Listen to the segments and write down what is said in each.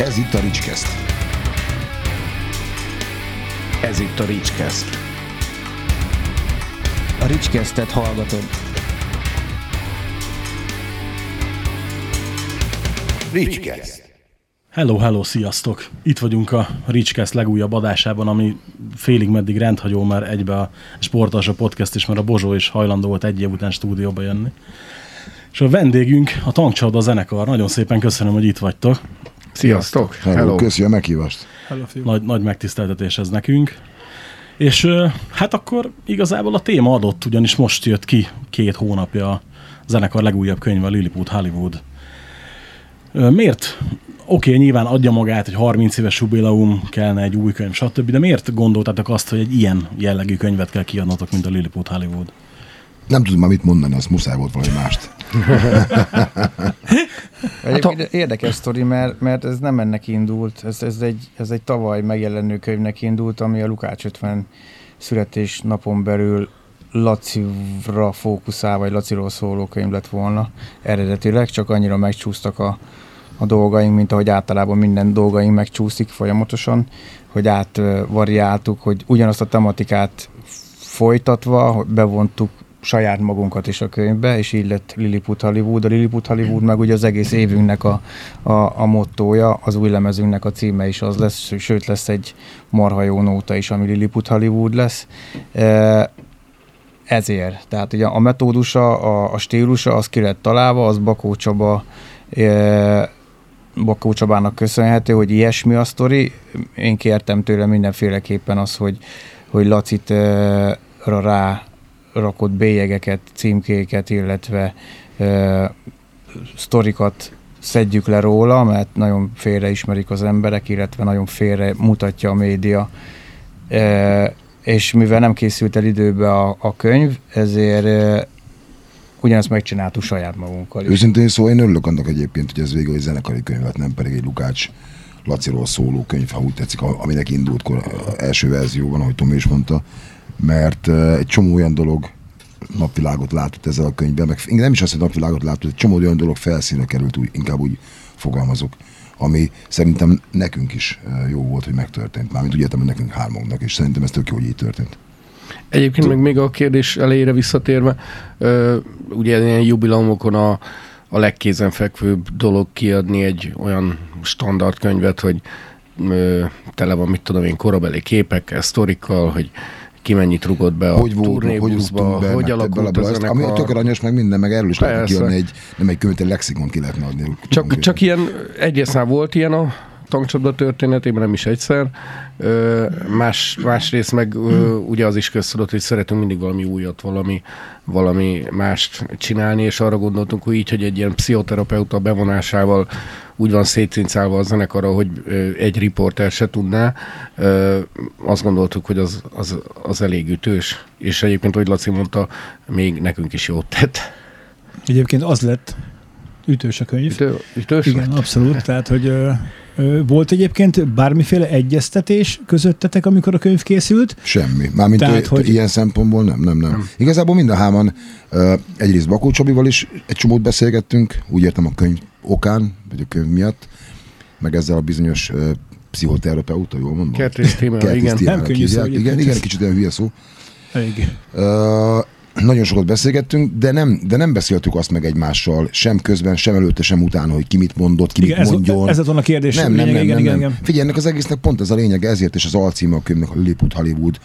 Ez itt a Ricskeszt. Ez itt a Ricskeszt. A Ricskesztet hallgatod. Ricskeszt. Hello, hello, sziasztok! Itt vagyunk a Ricskeszt legújabb adásában, ami félig meddig rendhagyó, mert egybe a Sportas a podcast is, mert a Bozsó is hajlandó volt egy év után stúdióba jönni. És a vendégünk a Tankcsapda zenekar. Nagyon szépen köszönöm, hogy itt vagytok. Sziasztok! Hello, Hello. köszi a meghívást. Nagy, nagy megtiszteltetés ez nekünk. És hát akkor igazából a téma adott, ugyanis most jött ki két hónapja a zenekar legújabb könyve, Lilliput Hollywood. Miért? Oké, okay, nyilván adja magát, hogy 30 éves jubileum, kellene egy új könyv, stb. De miért gondoltátok azt, hogy egy ilyen jellegű könyvet kell kiadnotok, mint a Lilliput Hollywood? Nem tudom már mit mondani, az muszáj volt valami mást. hát, érdekes sztori, mert, mert ez nem ennek indult, ez, ez, egy, ez egy tavaly megjelenő könyvnek indult, ami a Lukács 50 születésnapon belül Lacira fókuszál, vagy Laciról szóló könyv lett volna eredetileg, csak annyira megcsúsztak a, a dolgaink, mint ahogy általában minden dolgaink megcsúszik folyamatosan, hogy átvariáltuk, hogy ugyanazt a tematikát folytatva, hogy bevontuk saját magunkat is a könyvbe, és így lett Lilliput Hollywood. A Lilliput Hollywood meg ugye az egész évünknek a, a, a mottója, az új lemezünknek a címe is az lesz, sőt lesz egy marha jó nóta is, ami Lilliput Hollywood lesz. E, ezért. Tehát ugye a metódusa, a, a stílusa, az ki lett találva, az Bakó Csaba e, Bakó Csabának köszönhető, hogy ilyesmi a sztori. Én kértem tőle mindenféleképpen az, hogy, hogy Lacit e, rá rakott bélyegeket, címkéket, illetve ö, sztorikat szedjük le róla, mert nagyon félre ismerik az emberek, illetve nagyon félre mutatja a média. E, és mivel nem készült el időbe a, a könyv, ezért e, ugyanezt megcsináltuk saját magunkkal. Is. Őszintén szóval én örülök annak egyébként, hogy ez végül egy zenekari könyv lett, nem pedig egy Lukács Laciról szóló könyv, ha úgy tetszik, aminek indult kor, első verzióban, ahogy Tomi is mondta mert egy csomó olyan dolog napvilágot látott ezzel a könyvben, meg nem is azt, hogy napvilágot látott, egy csomó olyan dolog felszínre került, úgy, inkább úgy fogalmazok, ami szerintem nekünk is jó volt, hogy megtörtént. Mármint úgy értem, hogy nekünk hármunknak, és szerintem ez tök jó, hogy így történt. Egyébként meg még a kérdés elejére visszatérve, ugye ilyen jubileumokon a, a legkézenfekvőbb dolog kiadni egy olyan standard könyvet, hogy tele van, mit tudom én, korabeli képekkel, sztorikkal, hogy ki mennyit rugott be a hogy turnébuszba, hogy, be, hogy alakult a zenekar. Ami tök aranyos, meg minden, meg erről is lehetne kiadni egy, nem egy könyvet, egy lexikon ki lehetne adni. Csak, csak ilyen, egyrészt volt ilyen a tankcsapda történetében, nem is egyszer. Más, másrészt meg ugye az is köztudott, hogy szeretünk mindig valami újat, valami, valami mást csinálni, és arra gondoltunk, hogy így, hogy egy ilyen pszichoterapeuta bevonásával úgy van szétcincálva a zenekar, hogy egy riporter se tudná. Azt gondoltuk, hogy az, az, az elég ütős, és egyébként, hogy Laci mondta, még nekünk is jót tett. Egyébként az lett ütős a könyv. Ütő, ütős Igen, lett? abszolút. Tehát, hogy ö, ö, volt egyébként bármiféle egyeztetés közöttetek, amikor a könyv készült? Semmi. Mármint Tehát, hogy... ilyen szempontból nem, nem, nem. nem. Igazából mind a hárman egyrészt Bakó Csabival is egy csomót beszélgettünk, úgy értem a könyv okán, vagy a könyv miatt, meg ezzel a bizonyos uh, pszichoterapeuta, jól mondom? Kertész témára, igen. Nem könnyű szó, igen, igen, kicsit olyan hülye szó. Igen. Uh, nagyon sokat beszélgettünk, de nem, de nem beszéltük azt meg egymással, sem közben, sem előtte, sem utána, hogy ki mit mondott, ki igen, mit ez mondjon. Ez, ez a kérdés. Nem, nem, nem, nem, nem, nem. Figyelj, ennek az egésznek pont ez a lényeg, ezért és az alcíme a könyvnek a Lilliput Hollywood,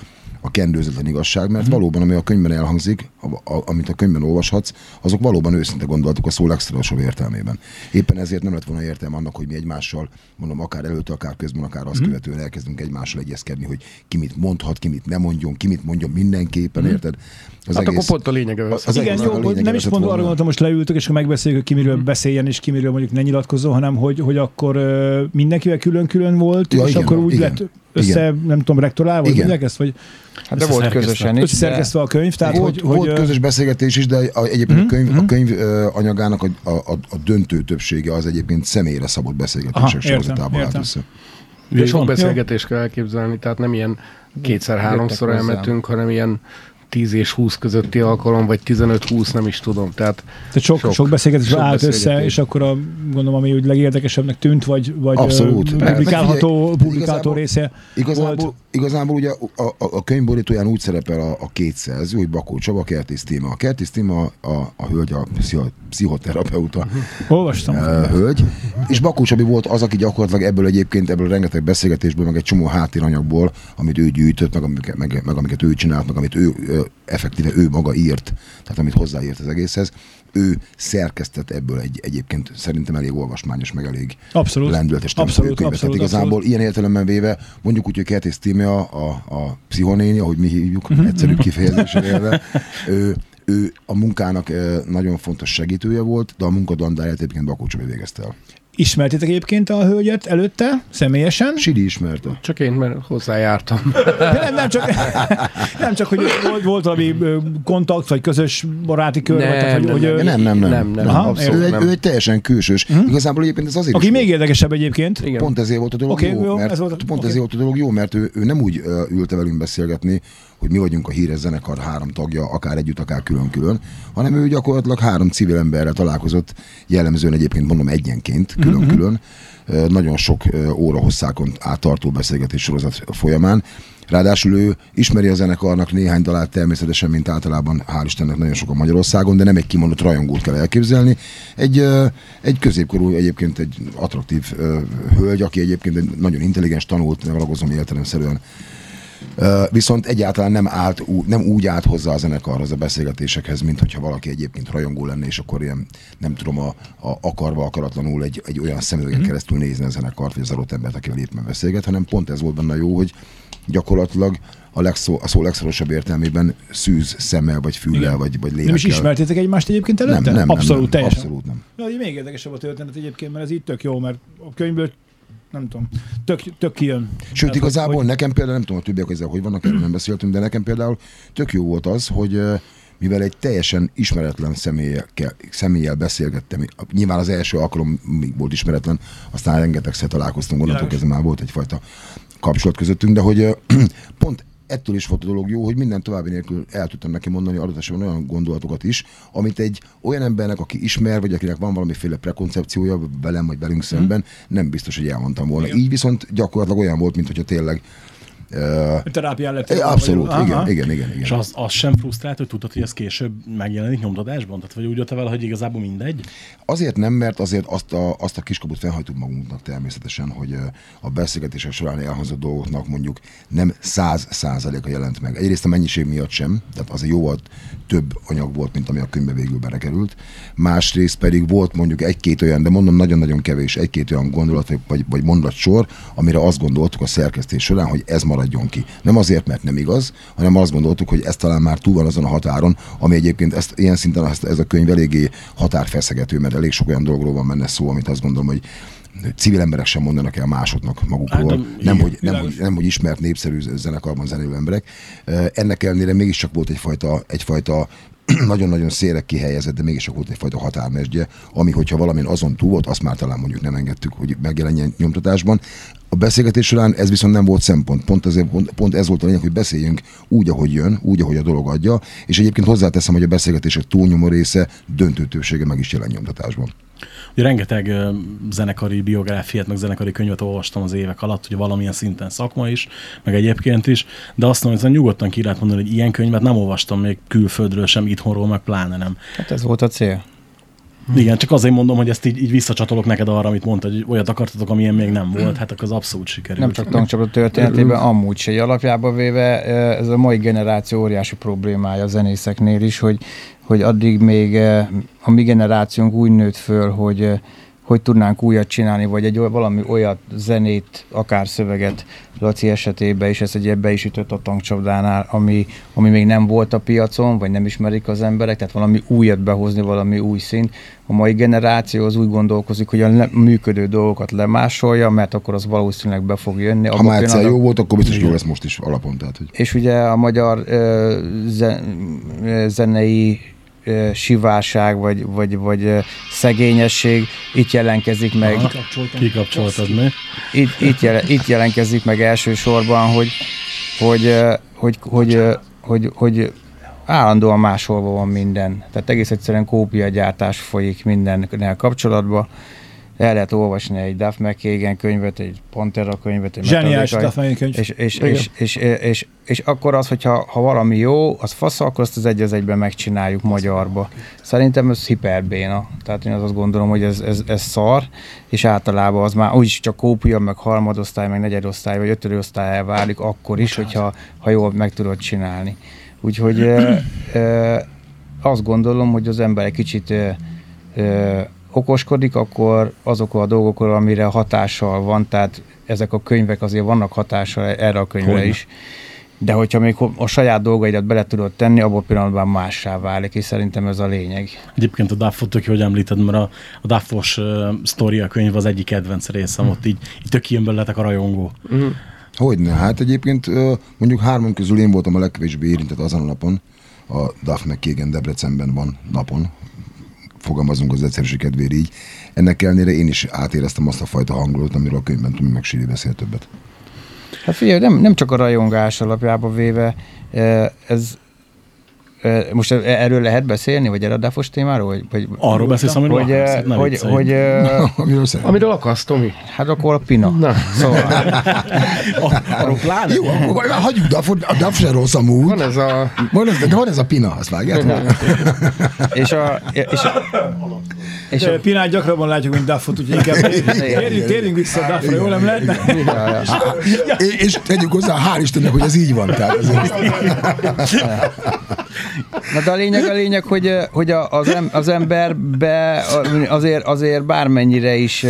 a kendőzetlen igazság, mert mm. valóban, ami a könyvben elhangzik, a, a, amit a könyvben olvashatsz, azok valóban őszinte gondolatok a szó legszorosabb értelmében. Éppen ezért nem lett volna értelme annak, hogy mi egymással, mondom, akár előtte, akár közben, akár azt mm. követően elkezdünk egymással egyezkedni, hogy ki mit mondhat, ki mit nem mondjon, ki mit mondjon mindenképpen, mm. érted? Az hát egész, akkor pont a lényeg az, az Igen, jó, nem is pont arra gondoltam, most leültök, és akkor megbeszéljük, hogy ki miről mm. beszéljen, és ki miről mondjuk ne nyilatkozzon, hanem hogy, hogy akkor mindenkivel külön-külön volt, ja, és igen, akkor úgy igen. lett össze, igen. nem tudom, rektorál, vagy mondják ezt, vagy Hát de volt közösen is. Összeszerkesztve a könyv, tehát volt, hogy, volt hogy, közös beszélgetés is, de egyébként uh-huh, a könyv, uh-huh. a könyv uh, anyagának a, a, a döntő többsége az egyébként személyre szabott beszélgetések sorozatában állt össze. És sok beszélgetést kell elképzelni, tehát nem ilyen kétszer-háromszor elmentünk, hanem ilyen 10 és 20 közötti alkalom, vagy 15-20, nem is tudom. Tehát, Tehát sok, sok, sok beszélgetés sok állt össze, és akkor a, gondolom, ami úgy legérdekesebbnek tűnt, vagy, vagy Abszolút. publikálható, publikálható része igazából, volt. Igazából ugye a, a, a könyvborítóján úgy szerepel a, a két szerző, hogy Bakó Csaba, Kertész Téma. A Kertész Téma a, a, a hölgy, a pszichoterapeuta Olvastam. Uh, hölgy, és Bakó Csabi volt az, aki gyakorlatilag ebből egyébként, ebből rengeteg beszélgetésből, meg egy csomó háttéranyagból, amit ő gyűjtött, meg, meg, meg, meg amiket ő csinált, meg amit ő effektíve ő maga írt, tehát amit hozzáírt az egészhez, ő szerkesztett ebből egy egyébként szerintem elég olvasmányos, meg elég abszolút, lendületes abszolút, abszolút, Tehát igazából abszolút. ilyen értelemben véve, mondjuk úgy, hogy Kertész Tímea, a, a pszichonénia, ahogy mi hívjuk, uh-huh. egyszerűbb kifejezésre élve, ő, ő a munkának nagyon fontos segítője volt, de a munkadandáját egyébként Bakó végezte el. Ismertétek egyébként a hölgyet előtte, személyesen? Sidi ismerte. Csak én, mert hozzájártam. nem, nem, csak, nem csak, hogy volt, volt valami kontakt, vagy közös baráti kör, nem, vagy, tehát, hogy, nem, nem, nem, nem, nem, nem, Aha, ő, egy, ő egy teljesen külsős. Uh-huh. Igazából egyébként ez azért Aki még érdekesebb egyébként. Igen. Pont ezért volt a dolog okay, jó, jó, mert, ez volt, pont okay. ezért volt a dolog jó, mert ő, ő nem úgy uh, ülte velünk beszélgetni, hogy mi vagyunk a híres zenekar három tagja, akár együtt, akár külön-külön, hanem ő gyakorlatilag három civil emberrel találkozott, jellemzően egyébként mondom egyenként, mhm, külön-külön, uh-huh. nagyon sok óra hosszákon áttartó beszélgetés sorozat folyamán. Ráadásul ő ismeri a zenekarnak néhány dalát természetesen, mint általában, hál' Istennek nagyon sok a Magyarországon, de nem egy kimondott rajongót kell elképzelni. Egy, egy középkorú, egyébként egy attraktív hölgy, aki egyébként egy nagyon intelligens, tanult, nem ragozom értelemszerűen Viszont egyáltalán nem, állt, nem úgy állt hozzá a zenekarhoz a beszélgetésekhez, mint hogyha valaki egyébként rajongó lenne, és akkor ilyen, nem tudom, a, a akarva akaratlanul egy, egy olyan szemüveget mm-hmm. keresztül nézni a zenekart, vagy az adott embert, akivel éppen beszélget, hanem pont ez volt benne jó, hogy gyakorlatilag a, legszó, a szó legszorosabb értelmében szűz szemmel, vagy füllel, vagy, vagy lélekkel. Nem is ismertétek egymást egyébként előtte? Nem, nem, abszolút, nem, teljesen. Abszolút nem. Na, még érdekesebb a történet egyébként, mert ez így tök jó, mert a könyvből nem tudom, tök, tök kijön. Sőt, Tehát, igazából hogy... nekem például, nem tudom, a többiek ezzel hogy vannak, erről nem beszéltünk, de nekem például tök jó volt az, hogy mivel egy teljesen ismeretlen személlyel, személlyel beszélgettem, nyilván az első alkalom még volt ismeretlen, aztán rengetegszer találkoztunk, onnantól kezdve már volt egyfajta kapcsolat közöttünk, de hogy pont ettől is volt a dolog jó, hogy minden további nélkül el tudtam neki mondani adott esetben olyan gondolatokat is, amit egy olyan embernek, aki ismer, vagy akinek van valamiféle prekoncepciója velem vagy velünk szemben, nem biztos, hogy elmondtam volna. Így viszont gyakorlatilag olyan volt, mint hogyha tényleg Uh, Terápián lett. Abszolút, igen, igen, igen, igen, igen. És az, az sem frusztrált, hogy tudod, hogy ez később megjelenik nyomtatásban? Tehát vagy úgy jöttem vele, hogy igazából mindegy? Azért nem, mert azért azt a, azt a kiskaput felhajtjuk magunknak természetesen, hogy a beszélgetések során elhangzott dolgoknak mondjuk nem száz százaléka jelent meg. Egyrészt a mennyiség miatt sem, tehát azért jóval több anyag volt, mint ami a könyvbe végül belekerült. Másrészt pedig volt mondjuk egy-két olyan, de mondom nagyon-nagyon kevés, egy-két olyan gondolat vagy, vagy mondatsor, amire azt gondoltuk a szerkesztés során, hogy ez maradjon ki. Nem azért, mert nem igaz, hanem azt gondoltuk, hogy ez talán már túl van azon a határon, ami egyébként ezt, ilyen szinten ezt, ez a könyv eléggé határfeszegető, mert elég sok olyan dologról van benne szó, amit azt gondolom, hogy civil emberek sem mondanak el másoknak magukról, hát, nem, hogy, nem, hogy, nem, hogy ismert népszerű zenekarban zenélő emberek. Ennek ellenére mégiscsak volt egyfajta, egyfajta nagyon-nagyon szélre kihelyezett, de mégis volt egyfajta határmesdje, ami, hogyha valamin azon túl volt, azt már talán mondjuk nem engedtük, hogy megjelenjen nyomtatásban. A beszélgetés során ez viszont nem volt szempont. Pont, azért, pont, pont ez volt a lényeg, hogy beszéljünk úgy, ahogy jön, úgy, ahogy a dolog adja, és egyébként hozzáteszem, hogy a beszélgetések túlnyomó része döntő meg is jelen nyomtatásban. Ugye rengeteg zenekari biográfiát, meg zenekari könyvet olvastam az évek alatt, hogy valamilyen szinten szakma is, meg egyébként is, de azt mondom, hogy nyugodtan ki lehet mondani, hogy ilyen könyvet nem olvastam még külföldről sem, itthonról, meg pláne nem. Hát ez volt a cél. Igen, csak azért mondom, hogy ezt így, így visszacsatolok neked arra, amit mondtad, hogy olyat akartatok, amilyen még nem volt, hát akkor az abszolút sikerült. Nem csak tankcsapda történetében, amúgy se. Alapjában véve ez a mai generáció óriási problémája a zenészeknél is, hogy hogy addig még eh, a mi generációnk úgy nőtt föl, hogy eh, hogy tudnánk újat csinálni, vagy egy valami olyat zenét, akár szöveget Laci esetében, és ez egy ebbe is ütött a tankcsapdánál, ami, ami még nem volt a piacon, vagy nem ismerik az emberek, tehát valami újat behozni, valami új szint. A mai generáció az úgy gondolkozik, hogy a le- működő dolgokat lemásolja, mert akkor az valószínűleg be fog jönni. Ha már egyszer jó volt, akkor biztos jó lesz most is alapon. Tehát, hogy... És ugye a magyar ö, zenei sivárság, vagy, vagy, vagy szegényesség itt jelenkezik meg. Kikapcsoltad mi? Itt, itt, jel, itt jelenkezik meg elsősorban, hogy, hogy, hogy, hogy, hogy, hogy állandóan máshol van minden. Tehát egész egyszerűen kópiagyártás folyik mindennel kapcsolatban el lehet olvasni egy Duff McKagan könyvet, egy Pantera könyvet, egy Zseniális Duff könyv. És, és, és, és, és, és, akkor az, hogyha ha valami jó, az fasz, akkor azt az egy az egyben megcsináljuk magyarba. Szerintem ez hiperbéna. Tehát én azt gondolom, hogy ez, ez, ez szar, és általában az már úgyis csak kópia, meg harmadosztály, meg negyedosztály, vagy ötödosztály válik akkor is, hogyha ha jól meg tudod csinálni. Úgyhogy e, e, azt gondolom, hogy az ember egy kicsit e, e, okoskodik, akkor azokról a dolgokról, amire hatással van, tehát ezek a könyvek azért vannak hatással erre a könyvre Hogyne. is. De hogyha még a saját dolgaidat bele tudod tenni, abból pillanatban mássá válik, és szerintem ez a lényeg. Egyébként a Duffot tök hogy említed, mert a, a Duffos uh, sztoria könyv az egyik kedvenc részem, mm. ott így, így tök ilyen belőletek a rajongó. Mm. Hogyne, hát egyébként mondjuk hárman közül én voltam a legkevésbé érintett azon a napon, a Duff McKagan Debrecenben van napon, fogalmazunk az egyszerűség kedvéért így. Ennek ellenére én is átéreztem azt a fajta hangulatot, amiről a könyvben Tomi meg Siri beszél többet. Hát figyelj, nem, nem csak a rajongás alapjában véve, ez, most erről lehet beszélni, vagy erre a DAFOS témáról? Vagy, vagy, Arról beszélsz, amiről hogy, akarsz, hogy, hogy, hogy, amiről, amiről akarsz, Tomi? Hát akkor a Pina. Na. Szóval. arról pláne? Jó, akkor hagyjuk, a DAF se rossz amúgy. Van ez a... Van ez, de van ez a Pina, azt vágjátok? és a, és a, és a... Pinát gyakrabban látjuk, mint Duffot, úgyhogy inkább térjünk, térjünk vissza a Duffra, jól nem lehetne? És tegyük hozzá, hál' Istennek, hogy ez így van. Tehát. Na de a lényeg, a lényeg, hogy, hogy az, em, az emberbe azért, azért bármennyire is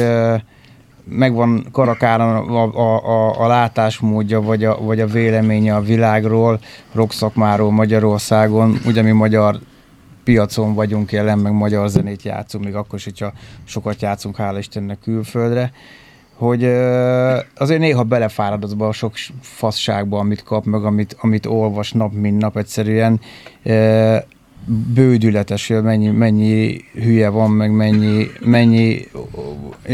megvan karakára a, a, a, a látásmódja, vagy a, vagy a véleménye a világról, szakmáról Magyarországon, ugye mi magyar piacon vagyunk jelen, meg magyar zenét játszunk, még akkor is, hogyha sokat játszunk, hála Istennek külföldre, hogy azért néha belefárad azba a sok fasságba, amit kap, meg amit, amit olvas nap, mint nap egyszerűen bődületes, hogy mennyi, mennyi hülye van, meg mennyi, mennyi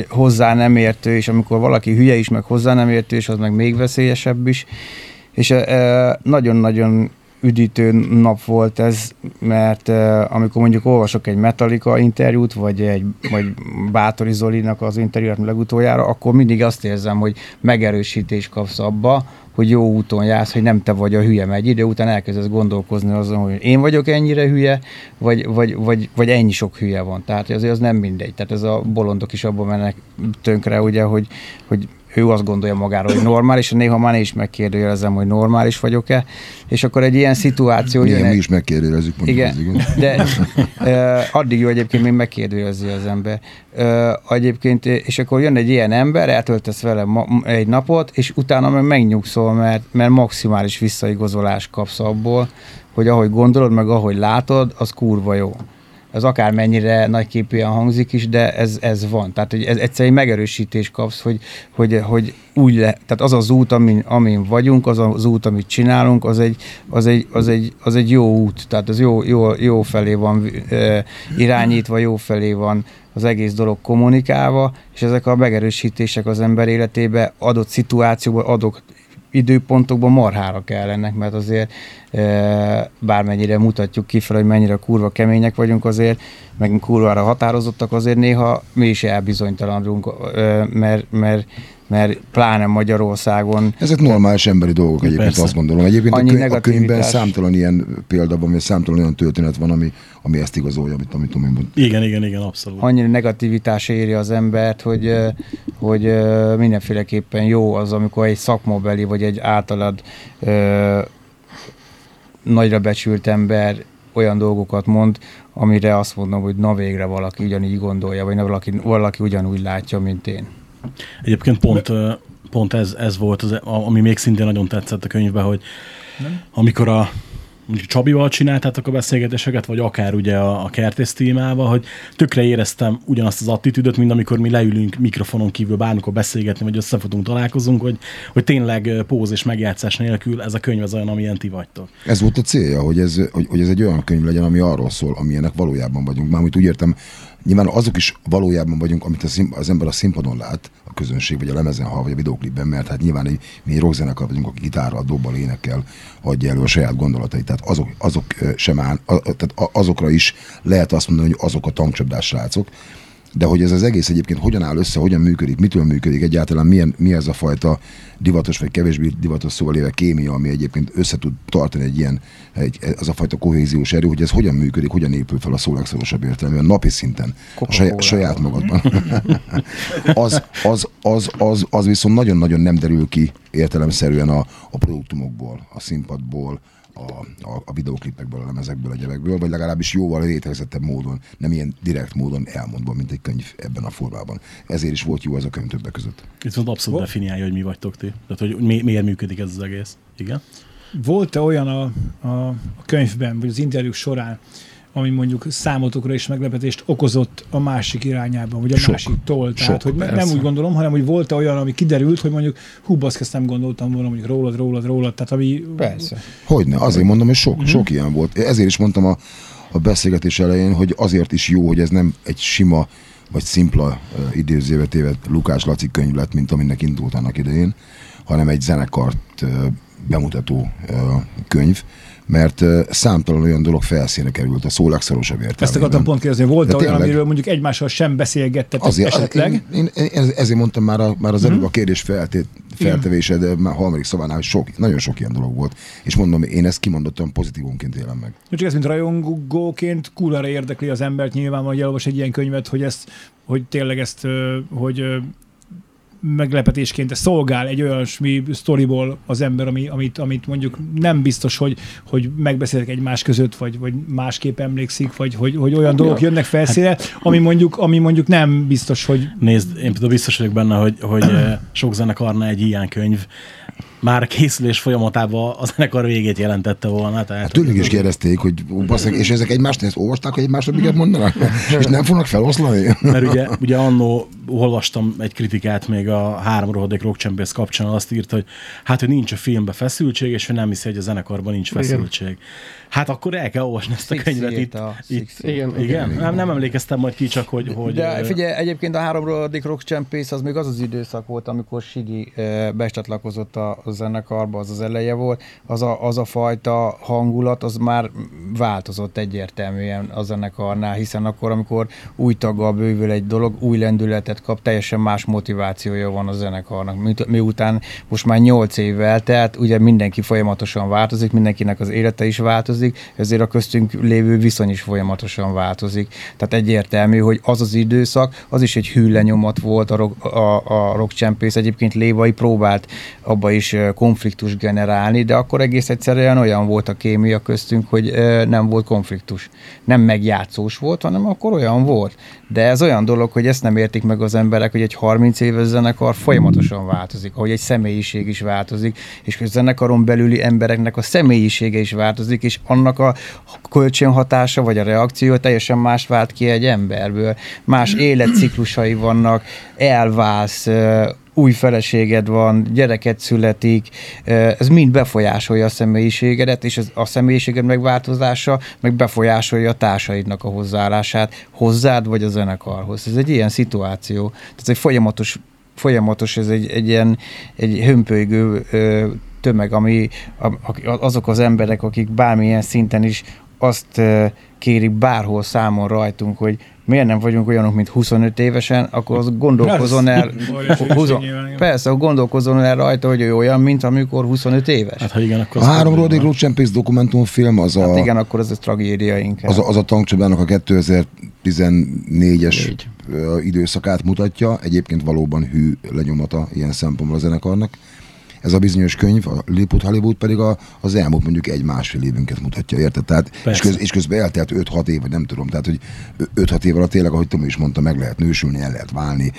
hozzá nem értő, és amikor valaki hülye is, meg hozzá nem értő, és az meg még veszélyesebb is. És nagyon-nagyon üdítő nap volt ez, mert uh, amikor mondjuk olvasok egy Metallica interjút, vagy egy vagy Bátori Zolinak az interjút legutoljára, akkor mindig azt érzem, hogy megerősítés kapsz abba, hogy jó úton jársz, hogy nem te vagy a hülye, mert egy idő után elkezdesz gondolkozni azon, hogy én vagyok ennyire hülye, vagy, vagy, vagy, vagy ennyi sok hülye van. Tehát azért az nem mindegy. Tehát ez a bolondok is abban mennek tönkre, ugye, hogy, hogy ő azt gondolja magáról, hogy normális, és néha már is megkérdőjelezem, hogy normális vagyok-e, és akkor egy ilyen szituáció... Igen, mi is megkérdőjelezzük. Igen, igen, de addig jó egyébként még megkérdőjelezi az ember. Egyébként, és akkor jön egy ilyen ember, eltöltesz vele egy napot, és utána meg megnyugszol, mert, mert maximális visszaigozolást kapsz abból, hogy ahogy gondolod, meg ahogy látod, az kurva jó ez akármennyire nagyképűen hangzik is, de ez, ez van. Tehát, hogy ez egyszerűen megerősítés kapsz, hogy, hogy, hogy úgy le, tehát az az út, amin, amin vagyunk, az az út, amit csinálunk, az egy, az egy, az egy, az egy jó út, tehát az jó, jó, jó felé van e, irányítva, jó felé van az egész dolog kommunikálva, és ezek a megerősítések az ember életébe adott szituációban, adott időpontokban marhára kell ennek, mert azért e, bármennyire mutatjuk kifele, hogy mennyire kurva kemények vagyunk azért, meg kurvára határozottak, azért néha mi is elbizonytalanulunk, e, mert, mert mert pláne Magyarországon. Ezek normális emberi dolgok egyébként, Persze. azt gondolom. Egyébként Annyi a, könyv, a könyvben számtalan ilyen példa van, vagy számtalan olyan történet van, ami, ami ezt igazolja, amit, amit Tomi mond. Igen, igen, igen, abszolút. Annyi negativitás éri az embert, hogy, hogy mindenféleképpen jó az, amikor egy szakmabeli, vagy egy általad ö, nagyra becsült ember olyan dolgokat mond, amire azt mondom, hogy na végre valaki ugyanígy gondolja, vagy na valaki, valaki ugyanúgy látja, mint én. Egyébként pont, pont ez, ez volt, az, ami még szintén nagyon tetszett a könyvben, hogy Nem? amikor a mondjuk Csabival csináltátok a beszélgetéseket, vagy akár ugye a, a kertész témával, hogy tökre éreztem ugyanazt az attitűdöt, mint amikor mi leülünk mikrofonon kívül bármikor beszélgetni, vagy összefutunk, találkozunk, hogy, hogy tényleg póz és megjátszás nélkül ez a könyv az olyan, amilyen ti vagytok. Ez volt a célja, hogy ez, hogy, hogy ez egy olyan könyv legyen, ami arról szól, amilyenek valójában vagyunk. Mármint úgy értem, nyilván azok is valójában vagyunk, amit az, ember a színpadon lát, a közönség, vagy a lemezen hall, vagy a videoklipben, mert hát nyilván egy, mi rockzenekar vagyunk, aki gitárral, dobbal, énekkel adja elő a saját gondolatait. Tehát azok, azok sem áll, tehát azokra is lehet azt mondani, hogy azok a tankcsapdás srácok, de hogy ez az egész egyébként hogyan áll össze, hogyan működik, mitől működik egyáltalán, milyen, mi ez a fajta divatos vagy kevésbé divatos szóval éve kémia, ami egyébként össze tud tartani egy ilyen, egy, az a fajta kohéziós erő, hogy ez hogyan működik, hogyan épül fel a szó legszorosabb értelemben, napi szinten, a saját, saját magadban. az, az, az, az, az viszont nagyon-nagyon nem derül ki értelemszerűen a, a produktumokból, a színpadból, a, a, a videóklipekből, a lemezekből, a gyevekből, vagy legalábbis jóval rétegzettebb módon, nem ilyen direkt módon elmondva, mint egy könyv ebben a formában. Ezért is volt jó ez a könyv többek között. Itt van abszolút oh. definiálja, hogy mi vagytok ti. Tehát, hogy mi, miért működik ez az egész. Igen? Volt-e olyan a, a, a könyvben, vagy az interjúk során, ami mondjuk számotokra is meglepetést okozott a másik irányában, vagy a Sok. másik tól. Tehát, Sok, hogy persze. nem úgy gondolom, hanem hogy volt -e olyan, ami kiderült, hogy mondjuk hú, baszk, ezt nem gondoltam volna, mondjuk rólad, rólad, rólad, tehát ami... Persze. Hogyne, azért mondom, hogy sok, uh-huh. sok ilyen volt. Ezért is mondtam a, a beszélgetés elején, hogy azért is jó, hogy ez nem egy sima vagy szimpla uh, idézőbe téved Lukács Laci könyv lett, mint aminek indult annak idején, hanem egy zenekart uh, bemutató könyv, mert számtalan olyan dolog felszíne került a szó legszorosabb értelmében. Ezt akartam pont kérdezni, volt De olyan, amiről mondjuk egymással sem beszélgettetek azért, esetleg? Én, én, én, ezért mondtam már, a, már az előbb mm-hmm. a kérdés feltét, feltevésed már harmadik szavánál, sok, nagyon sok ilyen dolog volt. És mondom, én ezt kimondottam pozitívunként élem meg. Csak ez, mint rajongóként, kurvára érdekli az embert nyilván, hogy elolvas egy ilyen könyvet, hogy ezt, hogy tényleg ezt, hogy meglepetésként szolgál egy olyan sztoriból az ember, ami, amit, amit mondjuk nem biztos, hogy, hogy megbeszélek egymás között, vagy, vagy másképp emlékszik, vagy hogy, hogy olyan dolgok jönnek felszíre, ami mondjuk, ami mondjuk nem biztos, hogy... Nézd, én például biztos vagyok benne, hogy, hogy sok zenekarnál egy ilyen könyv már készülés folyamatában a zenekar végét jelentette volna. Tehát, hát tőlük is kérdezték, hogy baszak, és ezek egymást ezt olvasták, hogy egymásra miket mondanak? és nem fognak feloszlani? Mert ugye, ugye annó olvastam egy kritikát még a három rohadék rockcsempész kapcsán, azt írt, hogy hát, hogy nincs a filmben feszültség, és hogy nem hiszi, hogy a zenekarban nincs feszültség. Igen. Hát akkor el kell olvasni ezt a könyvet itt. A itt igen, igen, igen. Nem, nem emlékeztem majd ki, csak hogy... hogy De figyelj, egyébként a három rohadék rockcsempész az még az az időszak volt, amikor Sigi bestatlakozott a zenekarba, az az eleje volt, az a, az a fajta hangulat, az már változott egyértelműen a zenekarnál, hiszen akkor, amikor új taggal bővül egy dolog, új lendületet kap, teljesen más motivációja van a zenekarnak. Miután most már nyolc év eltelt, ugye mindenki folyamatosan változik, mindenkinek az élete is változik, ezért a köztünk lévő viszony is folyamatosan változik. Tehát egyértelmű, hogy az az időszak, az is egy hűlenyomat volt a, rock, a, a rockcsempész. Egyébként Lévai próbált abba is konfliktus generálni, de akkor egész egyszerűen olyan volt a kémia köztünk, hogy nem volt konfliktus. Nem megjátszós volt, hanem akkor olyan volt. De ez olyan dolog, hogy ezt nem értik meg az emberek, hogy egy 30 éves zenekar folyamatosan változik, ahogy egy személyiség is változik, és a zenekaron belüli embereknek a személyisége is változik, és annak a kölcsönhatása vagy a reakció teljesen más vált ki egy emberből. Más életciklusai vannak, elválsz, új feleséged van, gyereket születik, ez mind befolyásolja a személyiségedet, és a személyiséged megváltozása meg befolyásolja a társaidnak a hozzáállását hozzád vagy a zenekarhoz. Ez egy ilyen szituáció. Tehát egy folyamatos, folyamatos ez egy, egy ilyen egy hömpölygő tömeg, ami azok az emberek, akik bármilyen szinten is azt kérik bárhol számon rajtunk, hogy miért nem vagyunk olyanok, mint 25 évesen, akkor az gondolkozon el, húzon, persze, gondolkozon el rajta, hogy ő olyan, mint amikor 25 éves. Hát ha igen, akkor a három Rodrigo Lutcsempész dokumentumfilm az hát a... igen, akkor ez a tragédia inkább. Az a, az a tankcsapdának a 2014-es időszakát mutatja, egyébként valóban hű lenyomata ilyen szempontból a zenekarnak ez a bizonyos könyv, a Lilliput Hollywood pedig a, az elmúlt mondjuk egy-másfél évünket mutatja, érted? Tehát, és, köz, és közben eltelt 5-6 év, vagy nem tudom, tehát hogy 5-6 év alatt tényleg, ahogy Tomi is mondta, meg lehet nősülni, el lehet válni,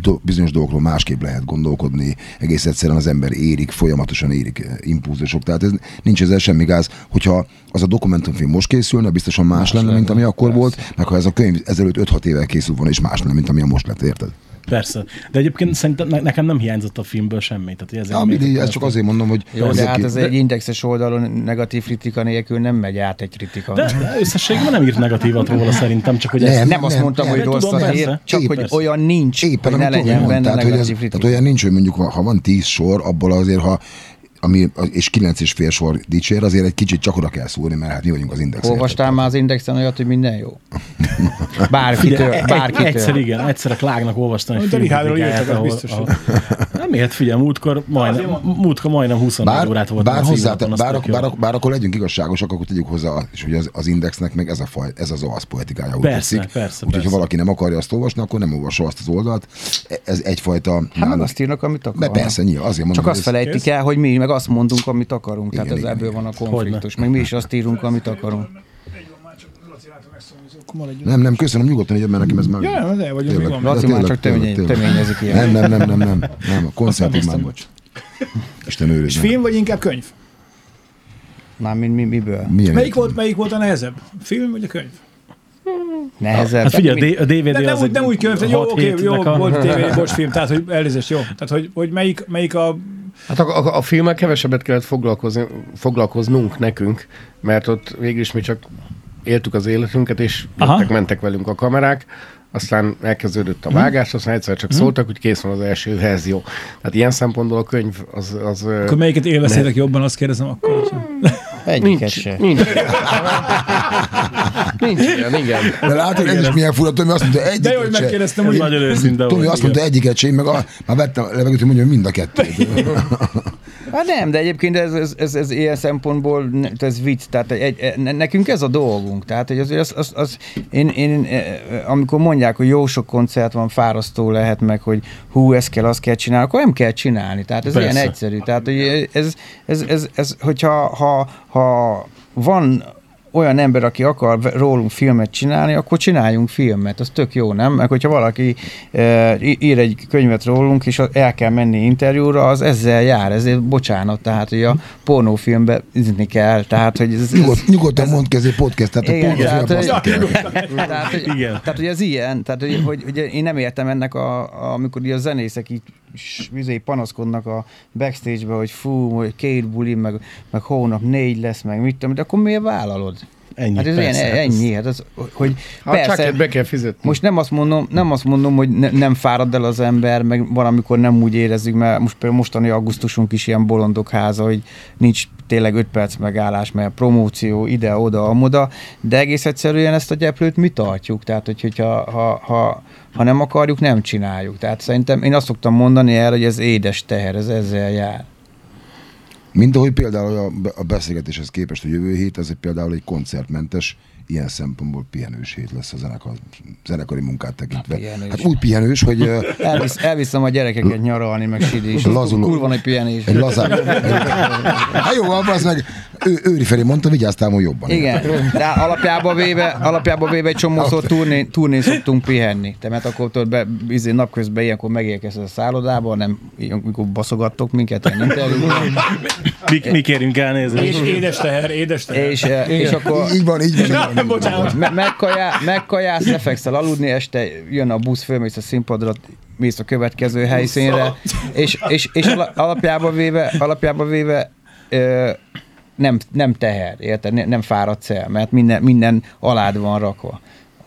do, bizonyos dolgokról másképp lehet gondolkodni, egész egyszerűen az ember érik, folyamatosan érik eh, impulzusok, tehát ez, nincs ezzel semmi gáz, hogyha az a dokumentumfilm most készülne, biztosan más, más lenne, lenne, mint ami akkor persze. volt, meg ha ez a könyv ezelőtt 5-6 évvel készült volna, és más lenne, mint ami a most lett, érted? Persze. De egyébként szerintem nekem nem hiányzott a filmből semmi. Tehát ezért ja, mindig, ezt csak azért mondom, hogy... Jó, de hát ez egy indexes oldalon negatív kritika nélkül nem megy át egy kritika. De, de összességében nem írt negatívat róla szerintem, csak hogy nem, ezt, nem, azt mondtam, nem, hogy rossz tudom, a hír, csak hogy olyan nincs, éppen, hogy ne legyen benne negatív ez, kritika. Tehát olyan nincs, hogy mondjuk ha van tíz sor, abból azért, ha ami, és kilenc és fél sor dicsér, azért egy kicsit csak oda kell szúrni, mert hát mi vagyunk az index. Olvastál már az indexen olyat, hogy minden jó? Bárkitől, bárkitől. Egyszer igen, egyszer a Klágnak olvastam egy filmkritikát, ahol, biztos. Ahol, nem ért, figyelj, múltkor majdnem, múltkor majdnem 24 bár, órát volt. Bár, hozzá, bár, bár, bár, bár, akkor legyünk igazságosak, akkor tegyük hozzá, és hogy az, az indexnek meg ez, a faj, ez az olasz poetikája. Úgy persze, tetszik. persze, Úgyhogy ha valaki nem akarja azt olvasni, akkor nem olvassa azt az oldalt. Ez egyfajta... Hát meg azt írnak, amit akarnak. Persze, nyilván, azért mondom, Csak azt felejtik el, hogy mi meg azt mondunk, amit akarunk, igen, tehát igen, ez ebből van a konfliktus. Meg mi is azt írunk, amit akarunk. Nem, nem, köszönöm, nyugodtan így, mert nekem ez már... Ja, de vagyunk, mi van. Laci már csak töményezik ilyen. Nem, nem, nem, nem, nem, nem, a koncertig már. Isten őrizzen. És film vagy inkább könyv? Már mi, mi, miből? Milyen melyik volt, melyik volt a nehezebb? Film vagy a könyv? Nehezebb. Hát figyelj, a DVD nem, az úgy, nem úgy könyv, jó, oké, jó, a... volt DVD, bocs film, tehát hogy elnézést, jó. Tehát hogy, hogy melyik, melyik a Hát a, a, a filmmel kevesebbet kellett foglalkozni, foglalkoznunk nekünk, mert ott végül is mi csak éltük az életünket, és jöttek, mentek velünk a kamerák, aztán elkezdődött a vágás, aztán egyszer csak hmm. szóltak, hogy kész van az első verzió. Tehát ilyen szempontból a könyv az... az akkor melyiket élveztétek ne... jobban, azt kérdezem akkor. Egyiket nincs, se. Nincs. nincs ilyen, igen. De látod, ez is milyen fura, Tomi azt mondta, egyiket De jó, hogy megkérdeztem, hogy... Nagyon őszinte Tomi azt mondta, egyiket se, én meg a, már vettem a levegőt, hogy mondjam mind a kettőt. Hát nem, de egyébként ez, ez, ez, ez ilyen szempontból ez vicc, tehát egy, nekünk ez a dolgunk, tehát hogy az, az, az, az én, én, amikor mondják, hogy jó sok koncert van, fárasztó lehet meg, hogy hú, ezt kell, azt kell csinálni, akkor nem kell csinálni, tehát ez Persze. ilyen egyszerű, tehát hogy ez, ez, ez, ez, ez hogyha ha, ha van olyan ember, aki akar rólunk filmet csinálni, akkor csináljunk filmet, az tök jó, nem? Meg hogyha valaki e, ír egy könyvet rólunk, és el kell menni interjúra, az ezzel jár, ezért bocsánat, tehát hogy a pornófilmbe izni kell, tehát hogy ez... Nyugod, nyugodtan mondd ki, ez egy podcast, tehát igen, a pornófilm tehát, hogy, tehát, hogy, igen. tehát, hogy ez ilyen, tehát hogy, hogy, hogy én nem értem ennek, a, a, amikor a zenészek így vizé panaszkodnak a backstage-be, hogy fú, hogy két buli, meg, meg hónap négy lesz, meg mit tudom, de akkor miért vállalod? Ennyi, hát ez persze, ilyen, ennyi, hát az, hogy hát persze, csak be kell fizetni. Most nem azt mondom, nem azt mondom hogy ne, nem fárad el az ember, meg valamikor nem úgy érezzük, mert most például mostani augusztusunk is ilyen bolondok háza, hogy nincs tényleg 5 perc megállás, mert promóció ide, oda, amoda, de egész egyszerűen ezt a gyeplőt mi tartjuk, tehát hogy, hogyha ha, ha, ha nem akarjuk, nem csináljuk. Tehát szerintem én azt szoktam mondani erre, hogy ez édes teher, ez ezzel jár. Mint ahogy például a beszélgetéshez képest a jövő hét, ez egy például egy koncertmentes ilyen szempontból pihenős hét lesz a zenekar, zenekari munkát tekintve. Hát, hát úgy pihenős, hogy... Elvisz, elviszem a gyerekeket nyaralni, meg sidés. Lazuló. Kurva egy pihenés. Egy lazár. hát jó, az meg ő, Őri Feri mondta, vigyáztál, hogy jobban. Igen, de alapjában véve, alapjában véve egy csomószor turnén, turnén szoktunk pihenni. Te mert akkor tudod, be, izé, napközben ilyenkor megérkezett a szállodába, nem amikor baszogattok minket, mi, mi kérünk elnézést. És édes teher, édes teher. És, és akkor... Így van, így van. Bocsánat. Me- megkajá, megkajász, lefekszel aludni, este jön a busz, fölmész a színpadra, mész a következő helyszínre, és, és, és alapjába véve, alapjába véve ö, nem, nem teher, érted? Nem fáradsz el, mert minden, minden alád van rakva.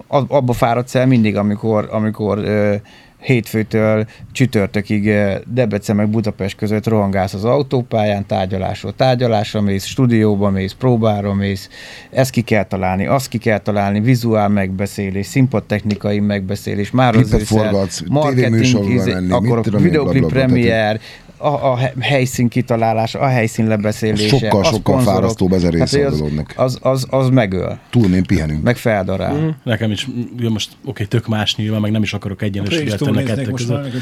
Abba fáradsz el mindig, amikor, amikor ö, hétfőtől csütörtökig eh, Debrecen meg Budapest között rohangálsz az autópályán, tárgyalásról tárgyalásra mész, stúdióba mész, próbára mész, ezt ki kell találni, azt ki kell találni, vizuál megbeszélés, színpadtechnikai megbeszélés, már az marketing, izé, akkor a videoklip premier, a, a helyszín kitalálása, a helyszín lebeszélése. Sokkal, sokkal fárasztóbb ezer része az, az, az, az megöl. Túlném pihenünk. Meg feldarál. Mm. Nekem is, jó, most oké, okay, tök más nyilván, meg nem is akarok egyenlőséget tenni a kettő között.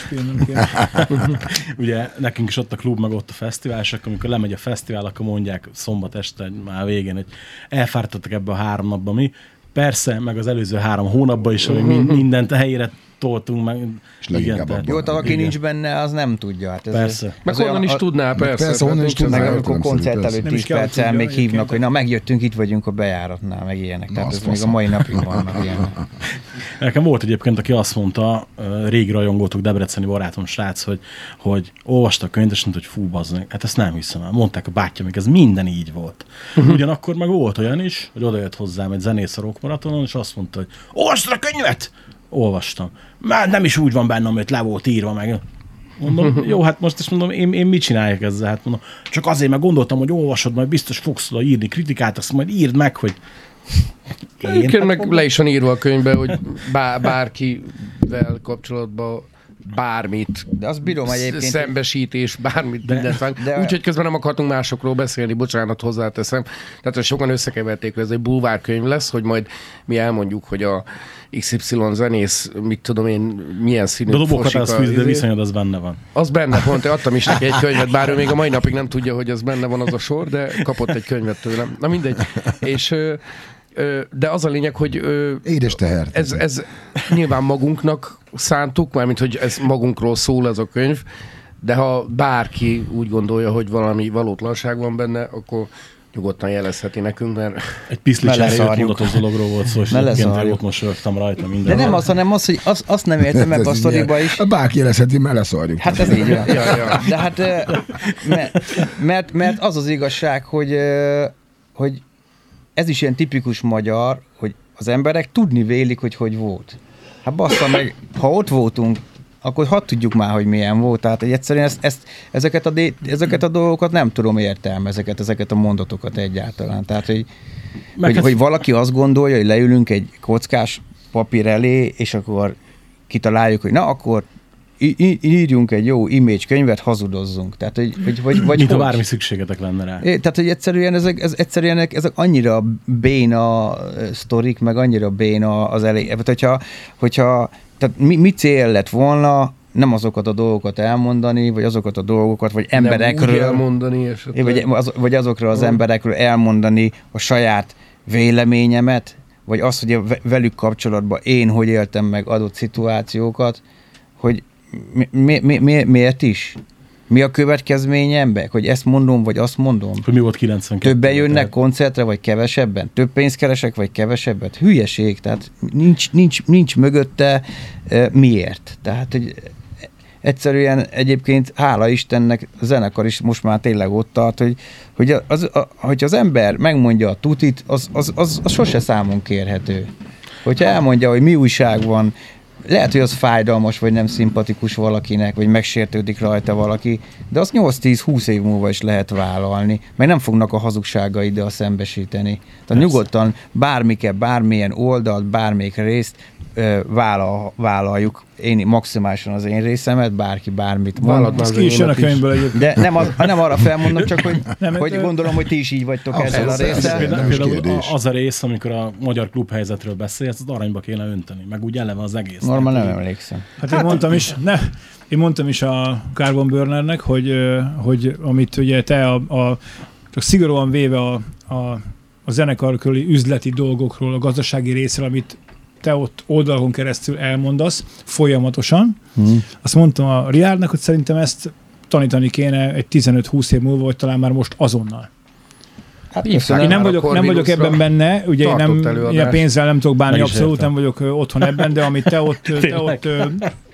Ugye nekünk is ott a klub, meg ott a fesztivál, és akkor amikor lemegy a fesztivál, akkor mondják szombat este már végén, hogy elfártottak ebbe a három napba mi. Persze, meg az előző három hónapban is, hogy mindent helyére toltunk meg. És leginkább abban. Jó, tehát aki nincs benne, az nem tudja. Hát ez Persze. Meg honnan is tudná, persze. persze, honnan is tudná. Meg amikor koncert előtt Nem is 10 kell, perccel még hívnak, hogy na megjöttünk, itt vagyunk a bejáratnál, meg ilyenek. Tehát ez még a mai napig vannak ilyenek. Nekem volt egyébként, aki azt mondta, régi rajongótok, debreceni barátom srác, hogy, hogy olvasta a könyvet, és mondta, hogy fú, bazd hát ezt nem hiszem el. Mondták a bátyja, még ez minden így volt. Ugyanakkor meg volt olyan is, hogy odajött hozzám egy zenész a rockmaratonon, és azt mondta, hogy olvastad a könyvet? Olvastam. Már nem is úgy van benne, amit le volt írva meg. Mondom, jó, hát most is mondom, én, én mit csináljak ezzel? Hát mondom, csak azért, mert gondoltam, hogy olvasod, majd biztos fogsz oda írni kritikát, azt majd írd meg, hogy én, Egyébként hát meg mondom, le is van írva a könyvbe, hogy bár, bárkivel kapcsolatban bármit De azt bírom egyébként, szembesítés, bármit, De- mindent vág. de- Úgyhogy közben nem akartunk másokról beszélni, bocsánat, hozzáteszem. Tehát hogy sokan összekeverték, hogy ez egy bulvárkönyv lesz, hogy majd mi elmondjuk, hogy a XY zenész, mit tudom én, milyen színű de a dobokat az fűz, de izé. viszonyod az benne van. Az benne pont, én adtam is neki egy könyvet, bár ő még a mai napig nem tudja, hogy az benne van az a sor, de kapott egy könyvet tőlem. Na mindegy. És de az a lényeg, hogy Édes teher. ez, ez nyilván magunknak szántuk, mármint, hogy ez magunkról szól ez a könyv, de ha bárki úgy gondolja, hogy valami valótlanság van benne, akkor nyugodtan jelezheti nekünk, mert Egy Beleszarjuk. mondatos dologról volt szó, és egyébként ott mosolyogtam rajta De minden. nem az, hanem az, hogy az, azt nem értem ebbe a sztoriba is. Bárki jelezheti, mert leszarjuk. Hát ez így van. Ja, ja. De hát, mert, mert, mert az az igazság, hogy, hogy ez is ilyen tipikus magyar, hogy az emberek tudni vélik, hogy hogy volt. Hát bassza meg, ha ott voltunk, akkor hadd tudjuk már, hogy milyen volt. Tehát egyszerűen ezt, ezt, ezeket, a, ezeket a dolgokat nem tudom értelmezni, ezeket, ezeket a mondatokat egyáltalán. Tehát, hogy, Meg hogy, hát- hogy valaki azt gondolja, hogy leülünk egy kockás papír elé, és akkor kitaláljuk, hogy na akkor írjunk egy jó image könyvet, hazudozzunk. Tehát, hogy, hogy, vagy, vagy Mint hogy? bármi szükségetek lenne rá. É, Tehát, hogy egyszerűen ezek, ez, egyszerűen ezek, annyira béna sztorik, meg annyira béna az elé. Tehát, hogyha, hogyha tehát mi, mi cél lett volna nem azokat a dolgokat elmondani, vagy azokat a dolgokat, vagy nem emberekről, elmondani esetleg. vagy, az, vagy azokról az emberekről elmondani a saját véleményemet, vagy azt, hogy velük kapcsolatban én hogy éltem meg adott szituációkat, hogy mi, mi, mi, mi, miért is? Mi a következménye ennek? Hogy ezt mondom, vagy azt mondom? Hogy mi volt 92 Többen jönnek tehát koncertre, vagy kevesebben? Több pénzt keresek, vagy kevesebbet? Hülyeség, tehát nincs, nincs, nincs mögötte uh, miért. Tehát, hogy egyszerűen egyébként hála Istennek a zenekar is most már tényleg ott tart, hogy, hogy az, a, hogy az ember megmondja a tutit, az, az, az, az sose számon kérhető. Hogyha elmondja, hogy mi újság van, lehet, hogy az fájdalmas, vagy nem szimpatikus valakinek, vagy megsértődik rajta valaki, de azt 8-10-20 év múlva is lehet vállalni, mert nem fognak a hazugságaiddal szembesíteni. Tehát nyugodtan bármike, bármilyen oldalt, bármelyik részt vállal, vállaljuk, én maximálisan az én részemet, bárki bármit mond. Már az ki is jön a könyvből egyébként. De nem, az, nem arra felmondom, csak hogy, Nem, hogy ö- gondolom, hogy ti is így vagytok Abszolút, ezzel a persze. résszel. Például, az a rész, amikor a magyar klubhelyzetről beszélsz, az aranyba kéne önteni, meg úgy eleve az egész. Norma nem emlékszem. Hát én mondtam is, ne, én mondtam is a Carbon Burnernek, hogy, hogy amit ugye te a, a csak szigorúan véve a, a, a zenekar körüli üzleti dolgokról, a gazdasági részről, amit te ott oldalon keresztül elmondasz folyamatosan. Hmm. Azt mondtam a Riárnak, hogy szerintem ezt tanítani kéne egy 15-20 év múlva, vagy talán már most azonnal. Hát. Én nem vagyok, nem vagyok ebben benne, ugye én nem, ilyen pénzzel nem tudok bánni, abszolút értem. nem vagyok otthon ebben, de amit te ott, te ott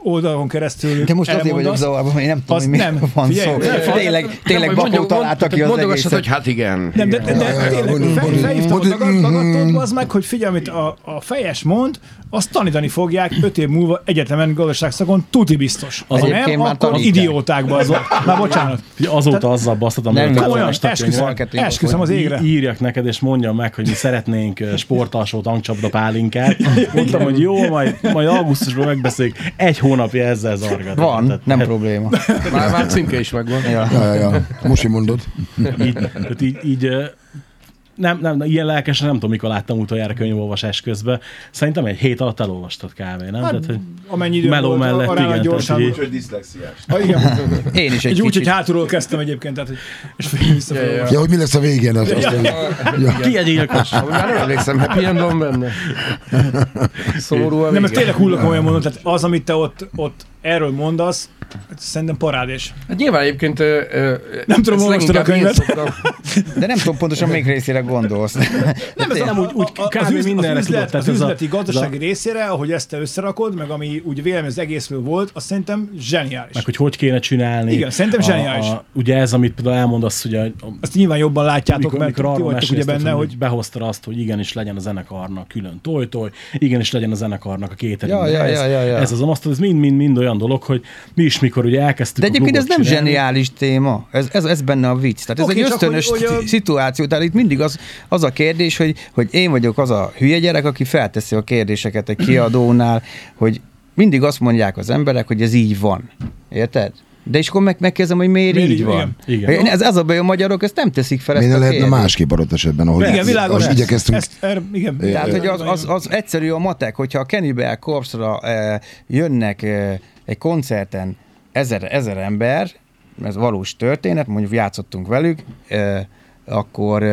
oldalon keresztül De most azért vagyok elmondasz, zavarban, hogy én nem tudom, hogy nem. van Figyelj, szó. Tényleg, tényleg mondjuk- találtak ki az egészet. hogy hát igen. Nem, de, de, de tényleg, felhívtam, az meg, hogy figyelj, amit a, a fejes mond, azt tanítani fogják öt év múlva egyetemen gazdaságszakon, tuti biztos. Az nem, már akkor idiótákba az. Már bocsánat. Azóta azzal basztatom, Nem, nem, esküszöm, az égre. írjak neked, és mondjam meg, hogy mi szeretnénk sportalsó tankcsapda pálinkát. Mondtam, hogy jó, majd, majd augusztusban megbeszéljük. Egy hónapja ezzel zargat. Van, Tehát- nem probléma. Már, már címke is megvan. Ja. Ja, ja, ja. Most, mondod. így, így, így nem, nem, ilyen lelkesen nem tudom, mikor láttam utoljára könyvolvasás közben. Szerintem egy hét alatt elolvastad kb. Nem? Hát, tehát, hogy amennyi idő meló volt, mellett, igen. Gyorsan, úgy, hogy diszlexiás. Ah, igen. Én is egy, egy úgy, hogy hátulról kezdtem egyébként, tehát, hogy, és ja, ja. ja, hogy mi lesz a végén. Az, ja. ja. Ki egy gyilkos? Már nem emlékszem, happy end van benne. Szomorú a Nem, ez tényleg hullak olyan mondom, tehát az, amit te ott, ott erről mondasz, szerintem parádés. Hát nyilván egyébként... Ö, ö, nem tudom, olvastad a könyvet. De nem tudom pontosan még részére gondolsz. Nem, ez nem úgy, úgy kb. Az, üz, mindenre az, üzlet, az üzleti, gazdasági a... részére, ahogy ezt te összerakod, meg ami úgy vélemény az egészről volt, azt szerintem zseniális. Meg hogy hogy kéne csinálni. Igen, szerintem zseniális. A, a, ugye ez, amit például elmondasz, hogy a, Azt nyilván jobban látjátok, mikor, mert mikor ti vagytok ugye benne, hogy... hogy behozta azt, hogy igenis legyen a zenekarnak külön toj-toj, igenis legyen a zenekarnak a két ja, ja, ja, ja, ja. Ez az a ez mind-mind olyan dolog, hogy mi is mikor ugye elkezdtük De egyébként ez nem csinálni. zseniális téma, ez, ez, ez benne a vicc. Tehát ez okay, egy ösztönös hogy, hogy a... szituáció, tehát itt mindig az, az a kérdés, hogy, hogy én vagyok az a hülye gyerek, aki felteszi a kérdéseket egy kiadónál, hogy mindig azt mondják az emberek, hogy ez így van. Érted? De és akkor meg, megkezdem, hogy miért, miért így van. Igen. igen. Ez, ez a baj, a magyarok ezt nem teszik fel. Miért lehetne másképp adott esetben, ahogy igen, világos, ezt, igyekeztünk. Ezt, er, igen. Tehát, hogy az, az, az, egyszerű a matek, hogyha a Cannibal Corpse-ra eh, jönnek eh, egy koncerten ezer, ezer ember, ez valós történet, mondjuk játszottunk velük, akkor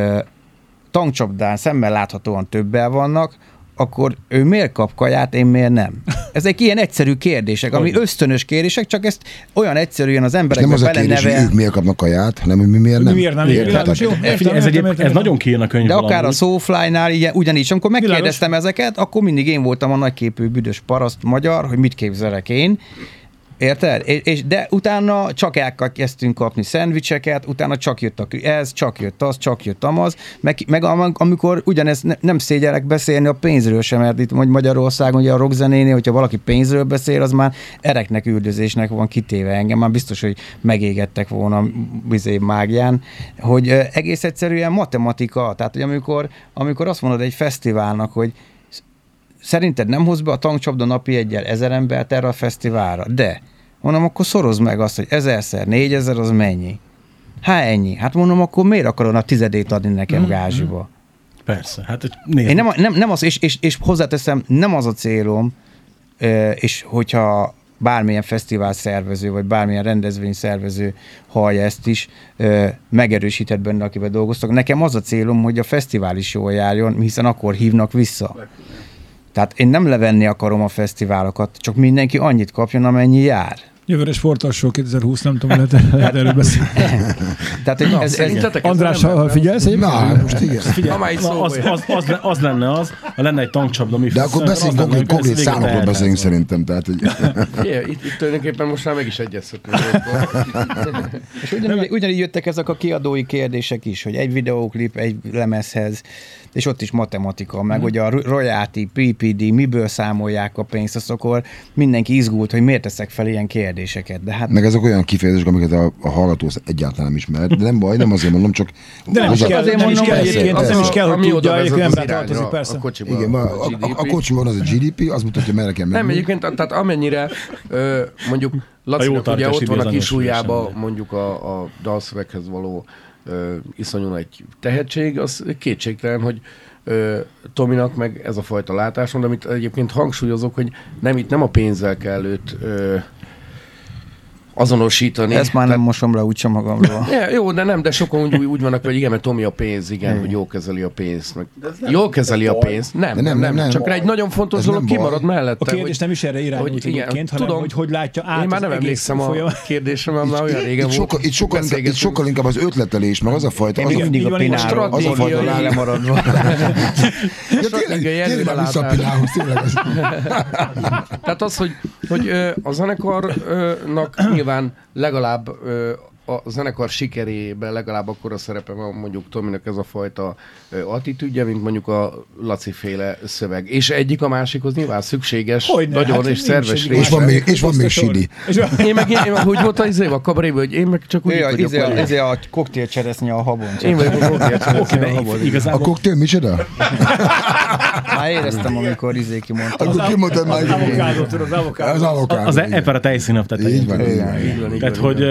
tankcsapdán szemmel láthatóan többel vannak, akkor ő miért kap kaját, én miért nem? Ezek ilyen egyszerű kérdések, ami ösztönös kérdések, csak ezt olyan egyszerűen az emberek nem az a kérdés, hogy ők miért kapnak kaját, hanem mi miért nem. Mi miért nem? Értem, jó, értem, ez, egy, ez nagyon kijön a könyv De akár a Soulfly-nál, ugyanígy, amikor megkérdeztem ezeket, akkor mindig én voltam a nagyképű büdös paraszt magyar, hogy mit képzelek én, Érted? És, és, de utána csak elkezdtünk kapni szendvicseket, utána csak jött a, ez, csak jött az, csak jött amaz, meg, meg amikor ugyanez ne, nem szégyelek beszélni a pénzről sem, mert itt Magyarországon ugye a rockzenénél, hogyha valaki pénzről beszél, az már ereknek üldözésnek van kitéve. Engem, már biztos, hogy megégettek volna bizé mágián, hogy egész egyszerűen matematika, tehát hogy amikor, amikor azt mondod egy fesztiválnak, hogy szerinted nem hoz be a tankcsapda napi egyel ezer embert erre a fesztiválra, de Mondom, akkor szoroz meg azt, hogy ezerszer, négyezer, az mennyi? Hát ennyi. Hát mondom, akkor miért akarod a tizedét adni nekem mm-hmm. gázsiba? Persze, hát nézd. Én nem, nem, nem az, és, és, és hozzáteszem, nem az a célom, és hogyha bármilyen fesztivál szervező, vagy bármilyen rendezvény szervező hallja ezt is, megerősített benne, akivel dolgoztak. Nekem az a célom, hogy a fesztivál is jól járjon, hiszen akkor hívnak vissza. Tehát én nem levenni akarom a fesztiválokat, csak mindenki annyit kapjon, amennyi jár. Jövőre sportalsó 2020, nem tudom, lehet, lehet erről beszélni. Tehát, hogy ez, ez, András, ha figyelsz, egy Na, most igen. Figyelj, Na, az, az, az, az, lenne az, ha lenne egy tankcsapda, mi De akkor beszéljünk konkrét, konkrét számokról beszélünk szerintem. Tehát, hogy... yeah, itt, itt tulajdonképpen most már meg is egyezhetünk. És ugyanígy, ugyanígy jöttek ezek a kiadói kérdések is, hogy egy videóklip egy lemezhez, és ott is matematika, meg mm. ugye a royalty, PPD, miből számolják a pénzt, az akkor mindenki izgult, hogy miért teszek fel ilyen kérdéseket. De hát... Meg ezek olyan kifejezések, amiket a, a hallgató egyáltalán nem ismer. De nem baj, nem azért mondom, csak... De nem, is kell, azért nem mondom, is kell, egyébként, az, nem is kell, hogy tudja, hogy nem tartozik, persze. A kocsiban, Igen, a, a, a, a kocsiban az a GDP, az mutatja, merre kell menni. Nem, egyébként, tehát amennyire mondjuk Lacinak ugye ott van a kis ujjába mondjuk a, a dalszöveghez való ö, iszonyú nagy tehetség, az kétségtelen, hogy ö, Tominak meg ez a fajta látáson, amit egyébként hangsúlyozok, hogy nem itt nem a pénzzel kell őt ö, azonosítani. Ezt már nem Tehát... mosom le úgysem magamról. ja, jó, de nem, de sokan úgy, úgy vannak, hogy igen, mert Tomi a pénz, igen, hogy jól kezeli a pénzt. Meg jól kezeli a pénzt. Nem, nem, nem, nem, nem. Csak egy nagyon fontos dolog kimarad mellette. A kérdés hogy, nem is erre irányult hogy, igen, hanem tudom, hogy hogy látja át Én már nem emlékszem a kérdésem, mert már olyan régen itt volt. itt, sokkal, itt sokkal inkább az ötletelés, meg az a fajta. Az mindig a pináról, az a fajta lemaradva. Tényleg vissza a pinához, Tehát az, hogy a zenekarnak nyilván legalább a zenekar sikerében legalább akkor a szerepe van mondjuk Tominak ez a fajta attitűdje, mint mondjuk a Laci féle szöveg. És egyik a másikhoz nyilván szükséges, Hogyne, nagyon hát és szerves rész. És van még, és van még Sidi. Én meg, én, én úgy volt az izé, a kabaréba, hogy én meg csak úgy vagyok. Izé a, izé a koktél cseresznye a habon. Én vagyok a koktél cseresznye a habon. A koktél micsoda? Már éreztem, amikor izé kimondtam. Akkor kimondtad már. Az avokádó, tudod, az avokádó. Az avokádó. Az eper a tejszínap. Így van. Tehát, hogy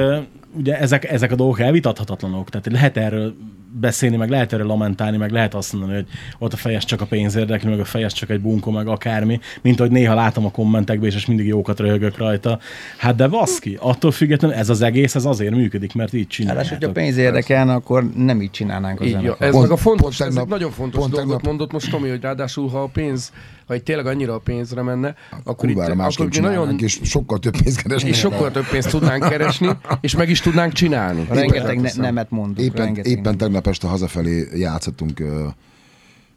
ugye ezek, ezek a dolgok elvitathatatlanok, tehát lehet erről beszélni, meg lehet erről lamentálni, meg lehet azt mondani, hogy ott a fejes csak a pénz érdekli, meg a fejes csak egy bunkó, meg akármi, mint hogy néha látom a kommentekben, és mindig jókat röhögök rajta. Hát de baszki, attól függetlenül ez az egész, ez azért működik, mert így csinálják. Hát, hogyha pénz érdekelne, akkor nem így csinálnánk az így, Ez pont, meg a fontos, pont ez egy nagyon fontos pont dolgot tegnap. mondott most Tomi, hogy ráadásul, ha a pénz, ha itt tényleg annyira a pénzre menne, akkor itt akkor nagyon... és sokkal több pénzt keresni. És sokkal több pénzt tudnánk keresni, és meg is tudnánk csinálni. Rengeteg ne, nemet mondunk. Éppen, éppen tegnap este hazafelé játszottunk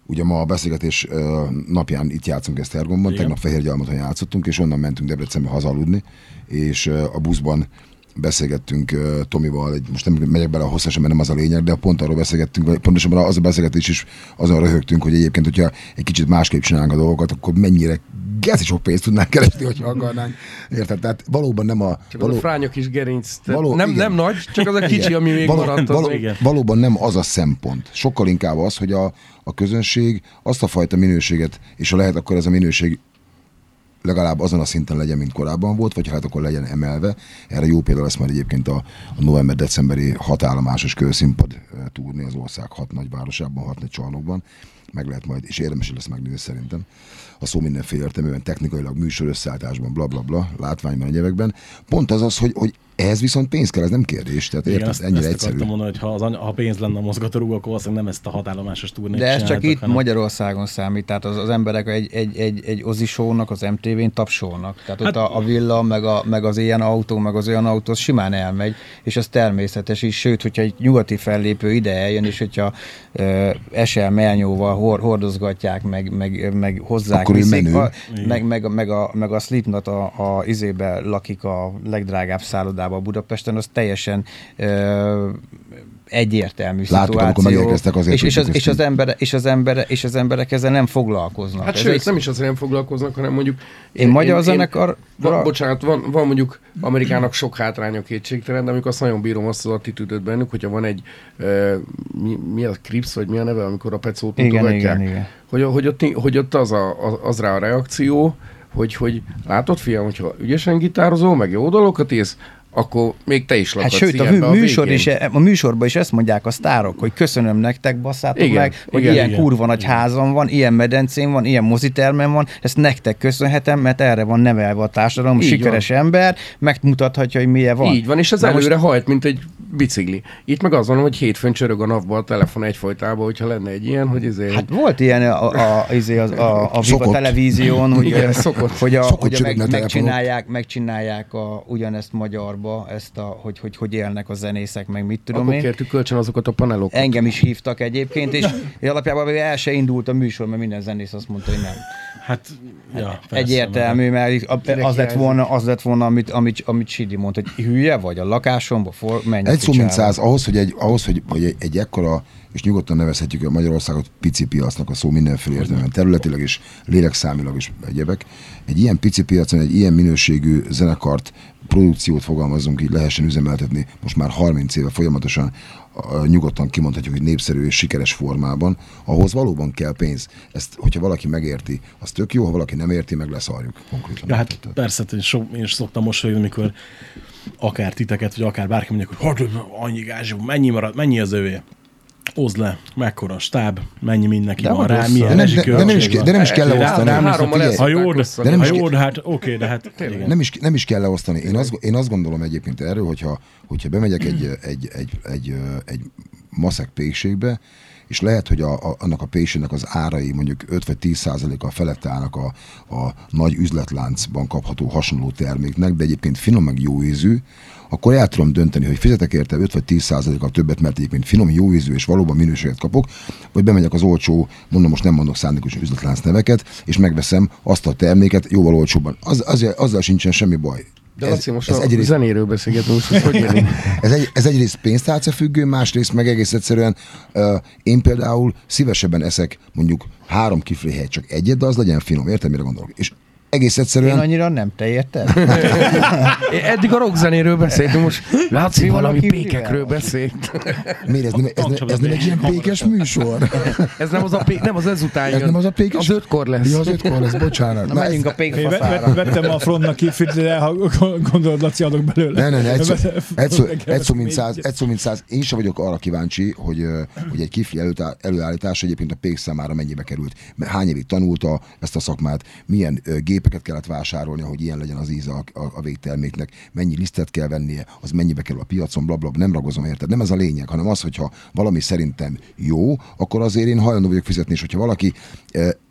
ugye ma a beszélgetés napján itt játszunk Esztergomban, Igen. tegnap Fehérgyalmaton játszottunk, és onnan mentünk Debrecenbe hazaludni, és a buszban beszélgettünk Tomival, egy, most nem megyek bele a hosszasan, mert nem az a lényeg, de pont arról beszélgettünk, vagy pontosabban az a beszélgetés is azon röhögtünk, hogy egyébként, hogyha egy kicsit másképp csinálnánk a dolgokat, akkor mennyire geci sok pénzt tudnánk keresni, hogyha akarnánk. Érted? Tehát valóban nem a... Csak való... az a frányok is gerinc. Való, nem, nem nagy, csak az a kicsi, ami még való, maradt. Való, igen. valóban nem az a szempont. Sokkal inkább az, hogy a, a közönség azt a fajta minőséget, és ha lehet, akkor ez a minőség legalább azon a szinten legyen, mint korábban volt, vagy hát akkor legyen emelve. Erre jó példa lesz majd egyébként a, a november-decemberi hatállomásos kőszínpad eh, túrni az ország hat nagyvárosában, hat nagy csarnokban. Meg lehet majd, és érdemes lesz megnézni szerintem. A szó mindenféle értelműen, technikailag, műsor összeállításban, bla bla bla, látványban, egyebekben. Pont az az, hogy, hogy ehhez viszont pénz kell, ez nem kérdés. Tehát érted, ezt, ennyire ezt egyszerű. mondani, hogy ha, az, ha pénz lenne a mozgatórugó, akkor valószínűleg nem ezt a hatállomásos turnét De ez csak itt hanem... Magyarországon számít, tehát az, az emberek egy, egy, egy, egy ozisónak, az MTV-n tapsolnak. Tehát hát, ott a, a villa, meg, a, meg az ilyen autó, meg az olyan autó, az simán elmegy, és az természetes is. Sőt, hogyha egy nyugati fellépő ide eljön, és hogyha uh, esel melnyóval hor, hordozgatják, meg, meg, meg hozzák, akkor viszik, a, meg, meg, meg, a, meg a Slipknot a, a izébe lakik a legdrágább szállodában, irodában Budapesten, az teljesen ö, egyértelmű Láttuk, szituáció. amikor megérkeztek azért, és, és, az, és, az ember, és, az ember, és az emberek ezzel nem foglalkoznak. Hát Ez sőt, egy... nem is azért nem foglalkoznak, hanem mondjuk... Én, én magyar zenekar... Van, bocsánat, van, van mondjuk Amerikának sok hátránya kétségtelen, de amikor azt nagyon bírom azt az attitűdöt bennük, hogyha van egy uh, mi, mi a Crips, vagy mi a neve, amikor a pecót igen, igen, igen. Hogy, hogy, ott, hogy ott az, a, az rá a reakció, hogy, hogy látod fiam, hogyha ügyesen gitározol, meg jó dolgokat ész, akkor még te is lakadsz Hát sőt, a, mű, műsor is, a műsorban is ezt mondják a sztárok, hogy köszönöm nektek, basszátok igen, meg, hogy igen, ilyen igen, kurva nagy házam van, ilyen medencén van, ilyen mozitermem van, ezt nektek köszönhetem, mert erre van nevelve a társadalom, Így sikeres van. ember, megmutathatja, hogy milyen van. Így van, és az Na előre most... hajt, mint egy bicikli. Itt meg az van, hogy hétfőn csörög a napban a telefon egyfolytában, hogyha lenne egy ilyen, hogy ezért... Hát volt ilyen a, a, izé a, a, a Viva televízión, hogy, Igen, szokott. hogy, a, szokott hogy a meg, megcsinálják, megcsinálják a, ugyanezt magyarba, ezt a, hogy, hogy, hogy élnek a zenészek, meg mit tudom Akkor én. kértük kölcsön azokat a panelokat. Engem is hívtak egyébként, és alapjában el se indult a műsor, mert minden zenész azt mondta, hogy nem. Hát, ja, hát persze, Egyértelmű, mert az lett volna, az lett volna amit, amit, amit Sidi mondta, hogy hülye vagy a lakásomba, for, menj Egy szó mint száz, ahhoz, hogy egy, ahhoz, hogy, hogy egy, egy ekkora, és nyugodtan nevezhetjük a Magyarországot pici piacnak a szó mindenféle értelemben, területileg és lélekszámilag is egyebek. Egy ilyen pici piacon, egy ilyen minőségű zenekart, produkciót fogalmazunk így lehessen üzemeltetni most már 30 éve folyamatosan nyugodtan kimondhatjuk, hogy népszerű és sikeres formában, ahhoz valóban kell pénz. Ezt, hogyha valaki megérti, az tök jó, ha valaki nem érti, meg leszarjuk konkrétan. Ja, hát persze, én, so, én is szoktam mosolyogni, amikor akár titeket, vagy akár bárki mondjuk, hogy hogy annyi gázsú, mennyi marad, mennyi az övé? Hozd le, mekkora stáb, mennyi mindenki de van rá, milyen de, de, de, nem is, de nem is kell leosztani. Ha jó, de nem is, jó, de hát oké, de hát nem is, nem is kell leosztani. Én azt, én azt gondolom egyébként erről, hogyha, hogyha bemegyek egy, egy, egy, egy, egy maszek pékségbe, és lehet, hogy a, a, annak a pésének az árai mondjuk 5 vagy 10 százaléka felett állnak a, a nagy üzletláncban kapható hasonló terméknek, de egyébként finom meg jó ízű, akkor el tudom dönteni, hogy fizetek érte 5 vagy 10 százalékkal többet, mert egyébként finom, jó ízű és valóban minőséget kapok, vagy bemegyek az olcsó, mondom, most nem mondok szándékos üzletlánc neveket, és megveszem azt a terméket jóval olcsóbban. Az, az, azzal sincsen semmi baj. De Laci, most ez a egyrészt, zenéről beszélgetünk, hogy ez, egy, ez egyrészt pénztárca függő, másrészt meg egész egyszerűen uh, én például szívesebben eszek mondjuk három kifléhelyet csak egyet, de az legyen finom, érted, mire gondolok? És egész egyszerűen... Én annyira nem, te érted? Eddig a rockzenéről beszéltünk, most Laci valami pékekről beszélt. Miért ez nem, ez, nem, ez nem egy ilyen pékes műsor? ez nem az a pék, nem az ezután Ez nem az a pékes? Az ötkor lesz. Ja, az ötkor lesz, bocsánat. Na, menjünk ez, a pékfaszára. Vettem a frontnak kifit, de ha gondolod, Laci, adok belőle. Ne, ne, ne, egy szó, mint száz, egy szó, mint száz. Én sem vagyok arra kíváncsi, hogy, hogy egy kifli előállítás egyébként a pék számára mennyibe került. Hány évig tanulta ezt a szakmát, milyen gépeket kellett vásárolni, hogy ilyen legyen az íze a, a, a végterméknek, mennyi lisztet kell vennie, az mennyibe kerül a piacon, blablabla, bla, nem ragozom érted. Nem ez a lényeg, hanem az, hogyha valami szerintem jó, akkor azért én hajlandó vagyok fizetni, és hogyha valaki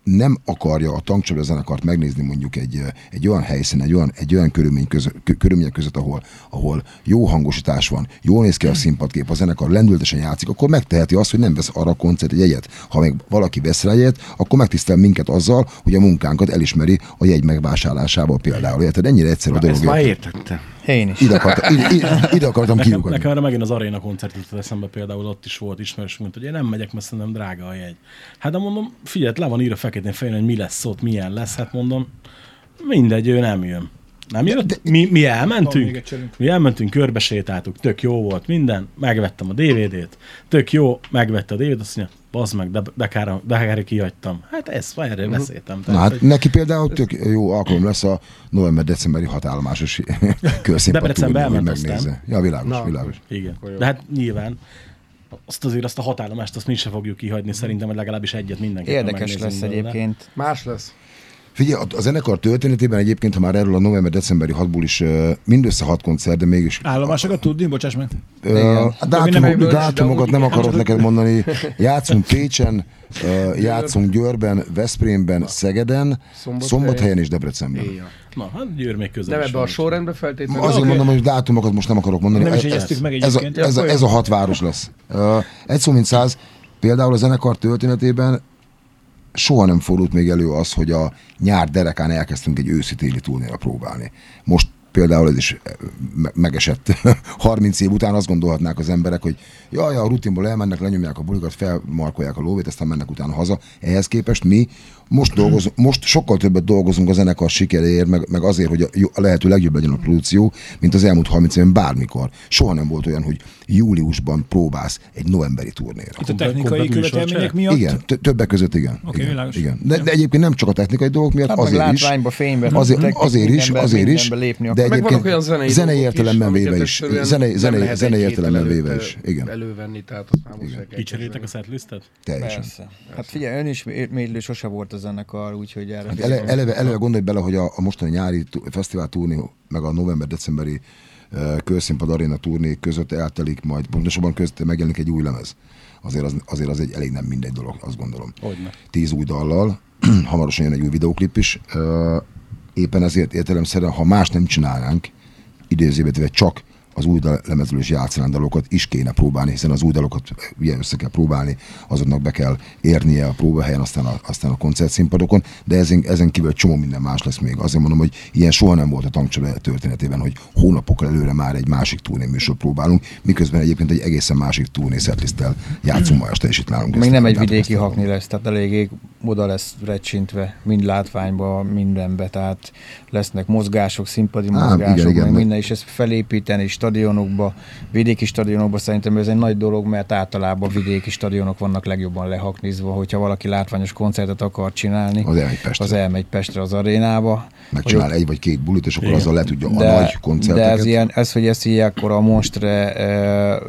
nem akarja a tankcsapda zenekart megnézni mondjuk egy, egy olyan helyszín, egy olyan, egy olyan körülmény között, körülmények között, ahol, ahol jó hangosítás van, jól néz ki a színpadkép, a zenekar lendültesen játszik, akkor megteheti azt, hogy nem vesz arra a koncert egy jegyet. Ha még valaki vesz rá jegyet, akkor megtisztel minket azzal, hogy a munkánkat elismeri a jegy megvásárlásával például. Érted? Ennyire egyszerű a dolog. Ezt már értettem. Én is. Ide, akartam, ide, ide, ide akartam nekem, kiukadni. Nekem erre megint az aréna koncert jutott eszembe például, ott is volt ismerős, mint hogy én nem megyek, mert szerintem drága a jegy. Hát de mondom, figyelj, le van írva feketén fején, hogy mi lesz ott, milyen lesz, hát mondom, mindegy, ő nem jön. Nem jött? Mi, mi elmentünk? Mi elmentünk, körbesétáltuk, tök jó volt minden, megvettem a DVD-t, tök jó, megvette a DVD-t, azt mondja, bazd meg, de, de, kár, de kár kihagytam. Hát ezt erről uh-huh. beszéltem. Tehát, Na, hát hogy... neki például tök jó alkalom lesz a november-decemberi hatállomásos körszínpad Debrecenbe elment Ja, világos, Na, világos. Igen. De hát nyilván azt azért azt a hatállomást azt mi se fogjuk kihagyni, szerintem, hogy legalábbis egyet mindenki. Érdekes lesz egyébként. Más lesz. Figyelj, a zenekar történetében egyébként, ha már erről a november-decemberi hatból is mindössze hat koncert, de mégis... Állomásokat tudni? Bocsáss meg. Uh, dátumok, dátumokat nem akarok neked mondani. Játszunk Pécsen, uh, játszunk Győrben, Veszprémben, Szegeden, Szombathelyen, Szombathelyen és Debrecenben. Na, hát Győr még közel Nem ebbe a sorrendbe feltétlenül. Azért okay. mondom, hogy dátumokat most nem akarok mondani. Nem is ez, meg ez, a, ez, a, ez a hat város lesz. Uh, egy szó mint száz, például a zenekar történetében soha nem fordult még elő az, hogy a nyár derekán elkezdtünk egy őszi-téli túlnéra próbálni. Most például ez is eh, megesett 30 év után azt gondolhatnák az emberek, hogy jaj, a rutinból elmennek, lenyomják a bulikat, felmarkolják a lóvét, aztán mennek utána haza. Ehhez képest mi most, dolgozunk, most sokkal többet dolgozunk a zenekar sikeréért, meg, meg azért, hogy a, a lehető legjobb legyen a produkció, mint az elmúlt 30 évben bármikor. Soha nem volt olyan, hogy júliusban próbálsz egy novemberi turnéra. Itt a technikai követelmények miatt? Igen, többek között igen. Okay, igen, igen. De, de, egyébként nem csak a technikai dolgok miatt, hát azért is. fénybe, azért, azért is, azért is, de egyébként zenei, zenei értelemben véve is. Zenei, zenei, zenei értelemben véve is. Igen. Elővenni, tehát azt Kicserétek a setlistet? Teljesen. Hát figyelj, ön is mérlő sose volt a zenekar, úgyhogy erre... Hát ele, eleve, eleve gondolj bele, hogy a, a mostani nyári fesztivál turné, meg a november-decemberi uh, Körszínpad Arena turné között eltelik majd, pontosabban között megjelenik egy új lemez. Azért az, azért az egy elég nem mindegy dolog, azt gondolom. Hogyne. Tíz új dallal, hamarosan jön egy új videoklip is. Uh, éppen ezért értelemszerűen, ha más nem csinálnánk, idézőbe csak az új lemezről is játszanán dalokat is kéne próbálni, hiszen az új dalokat ugye össze kell próbálni, azoknak be kell érnie a próbahelyen, aztán a, aztán a koncertszínpadokon, de ezen, ezen kívül egy csomó minden más lesz még. Azért mondom, hogy ilyen soha nem volt a tankcsoda történetében, hogy hónapokkal előre már egy másik turné műsor próbálunk, miközben egyébként egy egészen másik turné setliszttel játszunk ma este, és itt nálunk. Még nem egy vidéki hakni lesz, tehát eléggé oda lesz recsintve, mind látványba, mindenbe, tehát lesznek mozgások, színpadi mozgások, Á, igen, igen, minden, és ezt felépíteni, és stadionokba, vidéki stadionokba szerintem ez egy nagy dolog, mert általában vidéki stadionok vannak legjobban lehaknizva, hogyha valaki látványos koncertet akar csinálni, az elmegy Pestre, az, elmegy Pestre az arénába. Megcsinál egy vagy két bulit, és akkor igen. azzal le tudja de, a nagy koncerteket. De ez, ilyen, ez hogy ezt így akkor a monstre e,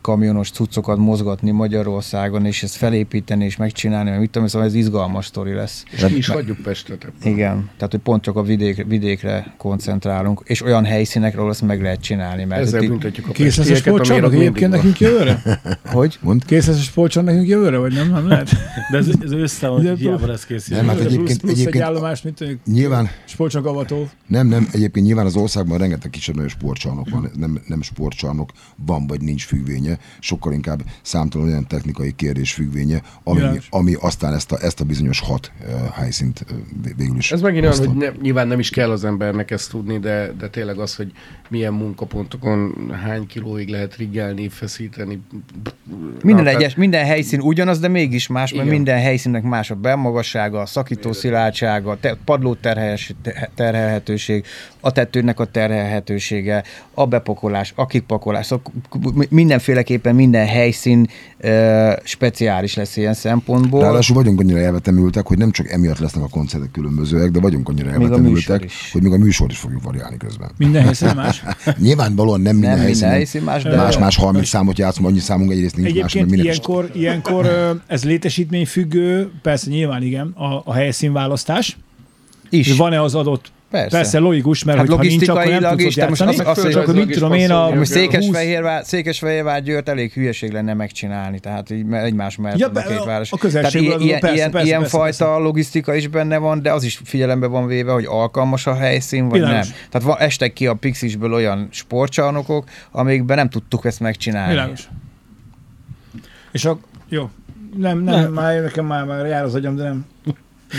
kamionos cuccokat mozgatni Magyarországon, és ezt felépíteni és megcsinálni, mert mit tudom, szóval ez izgalmas sztori lesz. És ki is hagyjuk Pestet. Igen, tehát hogy pont csak a vidék, vidékre koncentrálunk, és olyan helyszínekről ezt meg lehet csinálni, mert Ezzel büntetjük a Kész lesz a sportcsarnok egyébként nekünk jövőre? Hogy? Mond? Kész lesz a sportcsarnok nekünk jövőre, vagy nem? Nem lehet? De ez, ez össze van, hiába lesz kész. Nem, hát egyébként, plusz, plusz egyébként egy állomás, mint nyilván, sportcsarnok avató. Nem, nem, egyébként nyilván az országban rengeteg kisebb nagyon sportcsarnok van, nem, nem sportcsarnok van, vagy nincs függvénye, sokkal inkább számtalan olyan technikai kérdés függvénye, ami, ami aztán ezt a ezt a bizonyos hat helyszínt végül is. Ez megint olyan, hogy ne, nyilván nem is kell az embernek ezt tudni, de, de tényleg az, hogy milyen munkapontokon hány kilóig lehet riggelni, feszíteni. Minden, Na, egyes, minden helyszín ugyanaz, de mégis más, mert igen. minden helyszínnek más a belmagassága, a szakító szilárdsága, te, padló terhelhetőség, a tetőnek a terhelhetősége, a bepakolás, a kipakolás. Szóval mindenféleképpen minden helyszín uh, speciális lesz ilyen szempontból. Ráadásul vagyunk annyira elvetemültek, hogy nem csak emiatt lesznek a koncertek különbözőek, de vagyunk annyira elvetemültek, hogy még a műsor is fogjuk variálni közben. Minden helyszín más? Nyilvánvalóan nem minden, nem helyszín, minden helyszín más, de... Más-más 30 számot játszom, annyi számunk egyrészt nincs más, ilyenkor, ilyenkor ez létesítmény függő, persze nyilván igen, a, a helyszín választás. Is. Van-e az adott Persze. Persze, logikus, mert hát ha nincs, akkor nem tudsz játszani. Most azt, csak, hogy mit tudom én a... Most Székesfehérvár, Székesfehérvár Győrt elég hülyeség lenne megcsinálni, tehát így egymás mellett ja, a két város. A tehát ilyen, ilyen, persze, ilyen, persze, ilyen persze, fajta persze. logisztika is benne van, de az is figyelembe van véve, hogy alkalmas a helyszín, vagy Világos. nem. Tehát van, estek ki a Pixisből olyan sportcsarnokok, amikben nem tudtuk ezt megcsinálni. Világos. És a... Jó. Nem, nem, nem. már nekem már, már jár az agyam, de nem.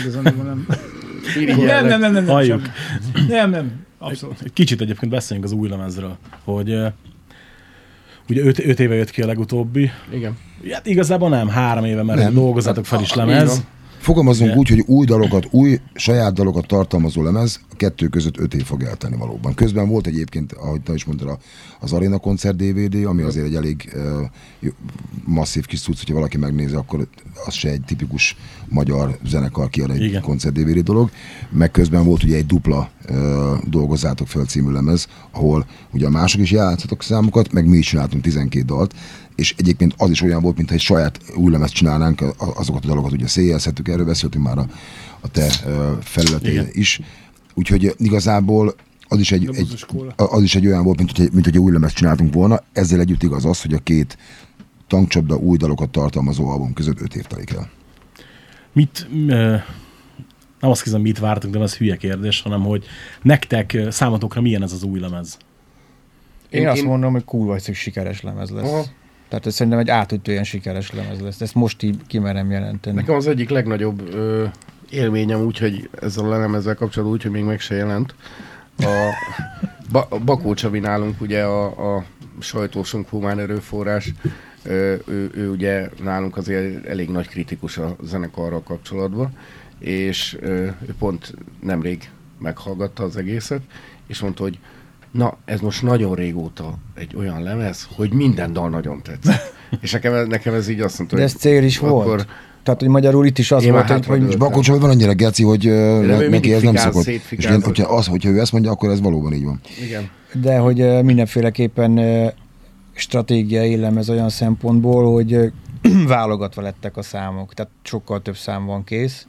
Igazán nem. Nem, nem, nem, nem, nem, nem, nem, abszolút. Egy kicsit egyébként beszéljünk az új lemezről, hogy ugye öt, öt éve jött ki a legutóbbi. Igen. Hát igazából nem, három éve, mert nem. dolgozatok fel is lemez. Fogalmazunk úgy, hogy új dalokat, új saját dalokat tartalmazó lemez, a kettő között öt év fog eltenni valóban. Közben volt egyébként, ahogy te is mondtad, az Arena koncert DVD, ami azért egy elég uh, masszív kis cucc, hogyha valaki megnézi, akkor az se egy tipikus magyar zenekar kiad egy Igen. koncert DVD dolog. Meg közben volt ugye egy dupla uh, dolgozzátok fel című lemez, ahol ugye a mások is játszatok számokat, meg mi is csináltunk 12 dalt, és egyébként az is olyan volt, mintha egy saját új lemezt csinálnánk, azokat a dalokat ugye széjjelzhettük, erről beszéltünk már a, a te felületén is. Úgyhogy igazából az is egy, egy, az is egy olyan volt, mint hogy, mint hogy új lemezt csináltunk volna. Ezzel együtt igaz az, hogy a két tankcsapda új dalokat tartalmazó album között öt év telik el. Mit, nem azt kérdezem, mit vártunk, de ez hülye kérdés, hanem hogy nektek, számotokra milyen ez az új lemez? Én, én azt mondom, hogy kurva sikeres lemez lesz. Aha. Tehát ez szerintem egy átütően sikeres lemez lesz. Ezt most így kimerem jelenteni. Nekem az egyik legnagyobb ö, élményem úgy, hogy ezzel a lemezzel kapcsolatban úgy, hogy még meg se jelent. A, ba, Bakó Csabi nálunk ugye a, a sajtósunk humán erőforrás, ö, ő, ő ugye nálunk azért elég nagy kritikus a zenekarral kapcsolatban, és ö, ő pont nemrég meghallgatta az egészet, és mondta, hogy na, ez most nagyon régóta egy olyan lemez, hogy minden dal nagyon tetszett. És nekem, nekem ez így azt mondta, De ez cél is akkor, volt. Tehát, hogy magyarul itt is az én volt, hogy... hogy és Bakó Csaba van annyira geci, hogy ne, neki ez nem szokott. És én, hogyha, az, hogyha ő ezt mondja, akkor ez valóban így van. Igen. De hogy mindenféleképpen stratégiai lemez olyan szempontból, hogy válogatva lettek a számok, tehát sokkal több szám van kész,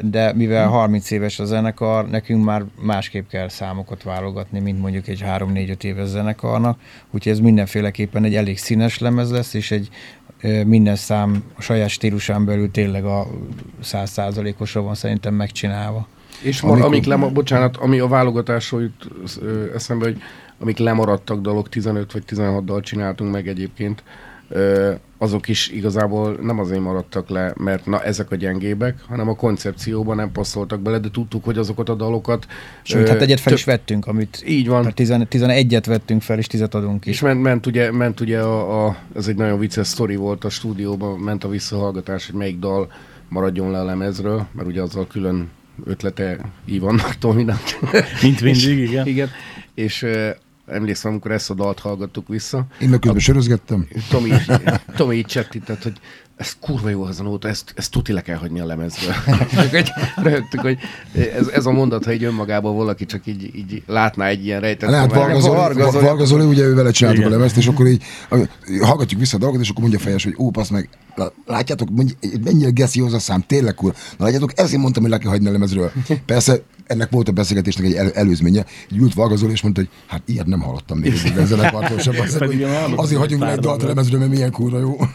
de mivel 30 éves a zenekar, nekünk már másképp kell számokat válogatni, mint mondjuk egy 3-4-5 éves zenekarnak, úgyhogy ez mindenféleképpen egy elég színes lemez lesz, és egy minden szám a saját stílusán belül tényleg a 100%-osra van szerintem megcsinálva. És mar, amik lemar, bocsánat, ami a válogatásról jut eszembe, hogy amik lemaradtak dalok, 15 vagy 16 dal csináltunk meg egyébként, azok is igazából nem azért maradtak le, mert na ezek a gyengébek, hanem a koncepcióban nem passzoltak bele, de tudtuk, hogy azokat a dalokat... Sőt, hát egyet fel is vettünk, amit... Így van. Tehát 11-et vettünk fel, és 10 adunk ki. És ment, ment ugye, ment ugye a, a, ez egy nagyon vicces sztori volt a stúdióban, ment a visszahallgatás, hogy melyik dal maradjon le a lemezről, mert ugye azzal külön ötlete Ivannak, Tominak. Mint mindig, igen. igen. És emlékszem, amikor ezt a dalt hallgattuk vissza. Én meg közben sörözgettem. Tomi, Tomi így csettített, hogy ez kurva jó az a nóta, ezt, ezt tuti le kell hagyni a lemezről. röhögtük, hogy ez, ez a mondat, ha így önmagában valaki csak így, így látná egy ilyen rejtett. Lehet, Varga Zoli, ugye ő vele csináltuk Igen. a lemezt, és akkor így hallgatjuk vissza a dolgot, és akkor mondja fejes, hogy ó, passz meg, látjátok, mennyire geszi az a szám, tényleg kur. Na látjátok, ezért mondtam, hogy le kell hagyni a lemezről. Persze ennek volt a beszélgetésnek egy el, előzménye. Így ült Varga és mondta, hogy hát ilyet nem hallottam még ezzel a Azért hagyjunk meg egy dalt a lemezről, mert milyen kurva jó.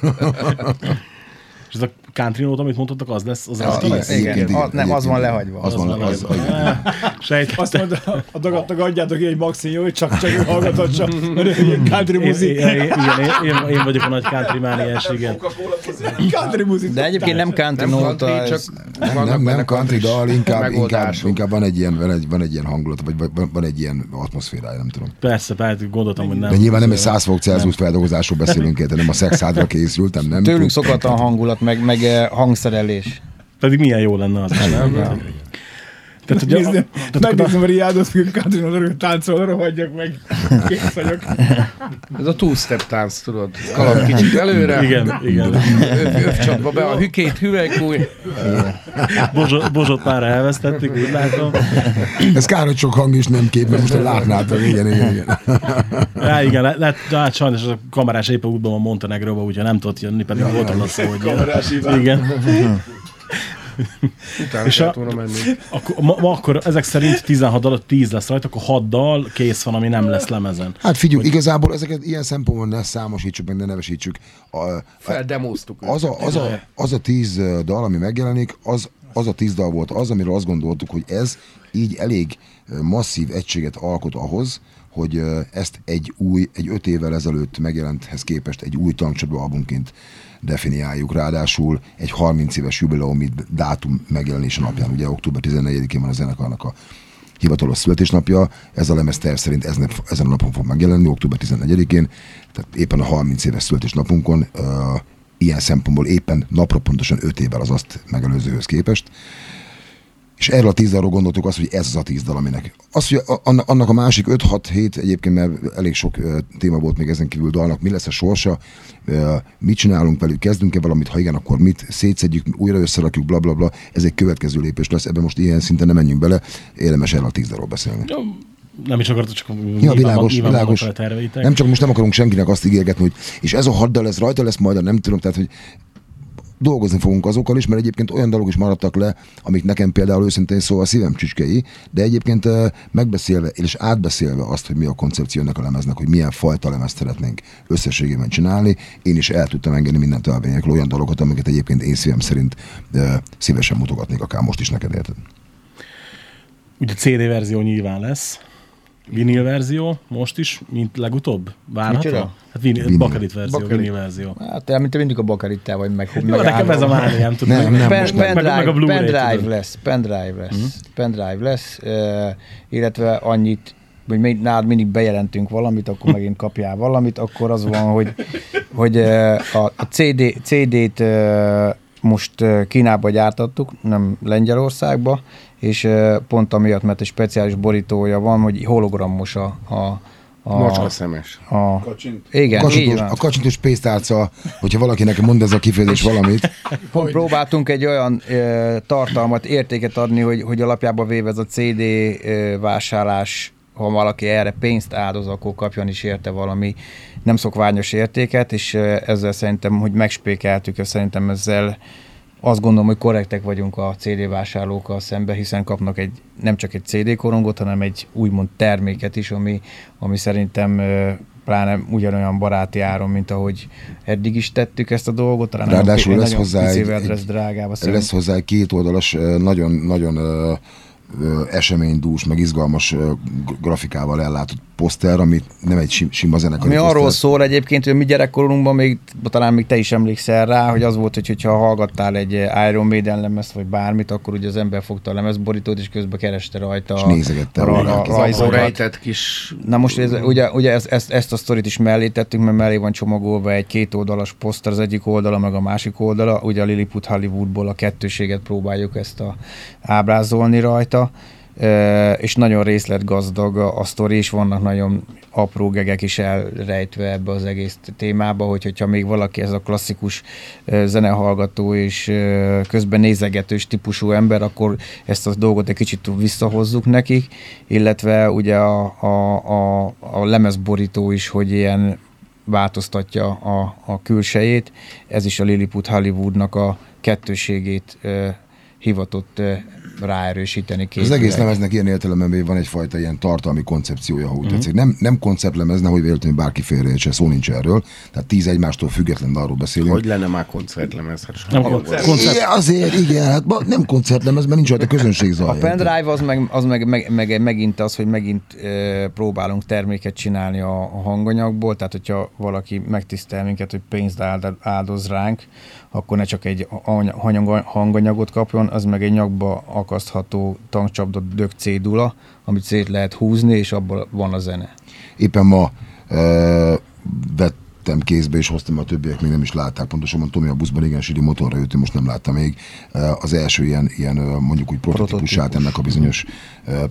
És ez a country note, amit mondtatok, az lesz az az, az, igen, igen, az, nem, az van lehagyva. Az, van, az, az, az, Sejt. Azt mondta, a dagadnak adjátok egy maxi jó, hogy csak csak ő hallgathat csak, mert ő country muzik. Igen, én, én, vagyok a nagy country mániás, igen. country muzik. De egyébként nem country note, csak nem, nem, country dal, inkább, inkább, inkább van egy ilyen, van egy, van egy ilyen hangulat, vagy van, van egy ilyen atmoszférája, nem tudom. Persze, persze, gondoltam, hogy nem. De nyilván nem egy 100 fok Celsius feldolgozásról beszélünk, nem a szexádra készültem, nem. Tőlünk szokatlan hangulat, meg, meg eh, hangszerelés. Pedig milyen jó lenne az, nem? Tehát, ugye, Nézd, megnézem a Riádot, hogy Katrin táncol, rohadjak meg. Kész vagyok. Ez a two-step tánc, tudod. Kalap kicsit előre. Igen, igen. Övcsatba be a hükét, hüvelykúj. Bozsot, bozsot már elvesztettük, úgy látom. Ez kár, hogy sok hang is nem kép, mert most látnátok. Igen, igen, igen. Ja, igen, lehet, lehet, hát sajnos a kamerás éppen útban van Montenegróba, úgyhogy nem tudott jönni, pedig ja, volt a szó, hogy Igen. Utána és a, volna menni. Akkor, ma, ma, akkor ezek szerint 16 alatt 10 lesz rajta, akkor 6 dal kész van, ami nem lesz lemezen. Hát figyelj, hogy... igazából ezeket ilyen szempontból ne számosítsuk, meg ne nevesítsük. A, Feldemoztuk. Az a, az, a, az a 10 dal, ami megjelenik, az, az a 10 dal volt az, amiről azt gondoltuk, hogy ez így elég masszív egységet alkot ahhoz, hogy ezt egy új, egy öt évvel ezelőtt megjelenthez képest egy új tankcsapda albumként definiáljuk. Ráadásul egy 30 éves jubileumi dátum megjelenése napján, ugye október 14-én van a zenekarnak a hivatalos születésnapja, ez a lemez terv szerint ezen, ezen a napon fog megjelenni, október 14-én, tehát éppen a 30 éves születésnapunkon, uh, ilyen szempontból éppen napra pontosan 5 évvel az azt megelőzőhöz képest. És erről a tíz dalról gondoltuk azt, hogy ez az a tíz dal, aminek. Az, hogy annak a másik 5-6-7 egyébként, mert elég sok téma volt még ezen kívül dalnak, mi lesz a sorsa, mit csinálunk velük, kezdünk-e valamit, ha igen, akkor mit, szétszedjük, újra összerakjuk, bla bla bla, ez egy következő lépés lesz, ebben most ilyen szinten nem menjünk bele, érdemes erről a tíz dalról beszélni. Ja, nem is akartok, csak ja, világos, világos. Nem csak most nem akarunk senkinek azt ígérgetni, hogy és ez a haddal lesz, rajta lesz majd, nem tudom, tehát hogy dolgozni fogunk azokkal is, mert egyébként olyan dolgok is maradtak le, amik nekem például őszintén szóval szívem csücskei, de egyébként megbeszélve és átbeszélve azt, hogy mi a koncepciónak a lemeznek, hogy milyen fajta lemezt szeretnénk összességében csinálni, én is el tudtam engedni minden törvényekről olyan dolgokat, amiket egyébként én szívem szerint szívesen mutogatnék, akár most is neked érted. Ugye CD verzió nyilván lesz, Vinil verzió most is, mint legutóbb? Várható? Hát vinil, vinil. bakarit verzió, Bakarit. vinil verzió. Hát te, mint mindig a bakarittel vagy meg. Jó, meg nekem ez a mániám, tudom. Nem, nem, pen, pen, meg, meg a Blu-ray, pendrive lesz, pendrive lesz, hmm? pendrive lesz, uh, illetve annyit, hogy mi, nálad mindig bejelentünk valamit, akkor megint kapjál valamit, akkor az van, hogy, hogy uh, a, a CD, CD-t uh, most Kínába gyártattuk, nem Lengyelországba, és pont amiatt, mert egy speciális borítója van, hogy hologramos a, a a, Macska szemes. A, kacsint. Igen, kacsintos, a kacsintos pénztárca, hogyha valaki nekem mond ez a kifejezés valamit. Pont próbáltunk egy olyan e, tartalmat, értéket adni, hogy, hogy alapjában véve ez a CD e, vásárlás, ha valaki erre pénzt áldoz, akkor kapjon is érte valami nem szokványos értéket, és e, ezzel szerintem, hogy megspékeltük, és szerintem ezzel azt gondolom, hogy korrektek vagyunk a CD vásárlókkal szembe, hiszen kapnak egy, nem csak egy CD korongot, hanem egy úgymond terméket is, ami, ami szerintem pláne ugyanolyan baráti áron, mint ahogy eddig is tettük ezt a dolgot. Talán Ráadásul lesz hozzá, egy, egy, drágába lesz hozzá egy két oldalas, nagyon, nagyon eseménydús, meg izgalmas grafikával ellátott poszter, ami nem egy sima zenekari Ami arról szól egyébként, hogy a mi gyerekkorunkban még, talán még te is emlékszel rá, hogy az volt, hogy hogyha hallgattál egy Iron Maiden lemezt, vagy bármit, akkor ugye az ember fogta a lemezborítót, és közben kereste rajta és nézegette a, a, a, a rejtett kis... Na most ez, ugye, ugye ezt, ezt, ezt, a sztorit is mellé tettünk, mert mellé van csomagolva egy két oldalas poszter, az egyik oldala, meg a másik oldala. Ugye a Lilliput Hollywoodból a kettőséget próbáljuk ezt a, ábrázolni rajta és nagyon részletgazdag a sztori, és vannak nagyon apró gegek is elrejtve ebbe az egész témába, hogy, hogyha még valaki ez a klasszikus zenehallgató és közben nézegetős típusú ember, akkor ezt a dolgot egy kicsit visszahozzuk nekik, illetve ugye a, a, a, a lemezborító is, hogy ilyen változtatja a, a külsejét. Ez is a Lilliput Hollywoodnak a kettőségét hivatott ráerősíteni két. Az egész lemeznek ilyen értelemben van egyfajta ilyen tartalmi koncepciója, ha úgy uh-huh. tetszik. Nem, nem konceptlemez, nehogy véletlenül bárki félreértse, szó nincs erről. Tehát tíz egymástól független arról beszélünk. Hogy lenne már koncertlemez? Hát nem koncert. koncert. Azért, igen, hát nem koncertlemez, mert nincs rajta közönség zaj. A pendrive az, meg, az meg, meg, meg, megint az, hogy megint e, próbálunk terméket csinálni a, a hanganyagból, tehát hogyha valaki megtisztel minket, hogy pénzt áldoz ránk, akkor ne csak egy hanganyagot kapjon, az meg egy nyakba akasztható tankcsapda dög cédula, amit szét lehet húzni, és abból van a zene. Éppen ma e, vettem kézbe, és hoztam, a többiek még nem is látták. Pontosan Tomi a buszban, igen, Siri motorra jött, most nem láttam még. Az első ilyen, ilyen mondjuk úgy prototípusát ennek a bizonyos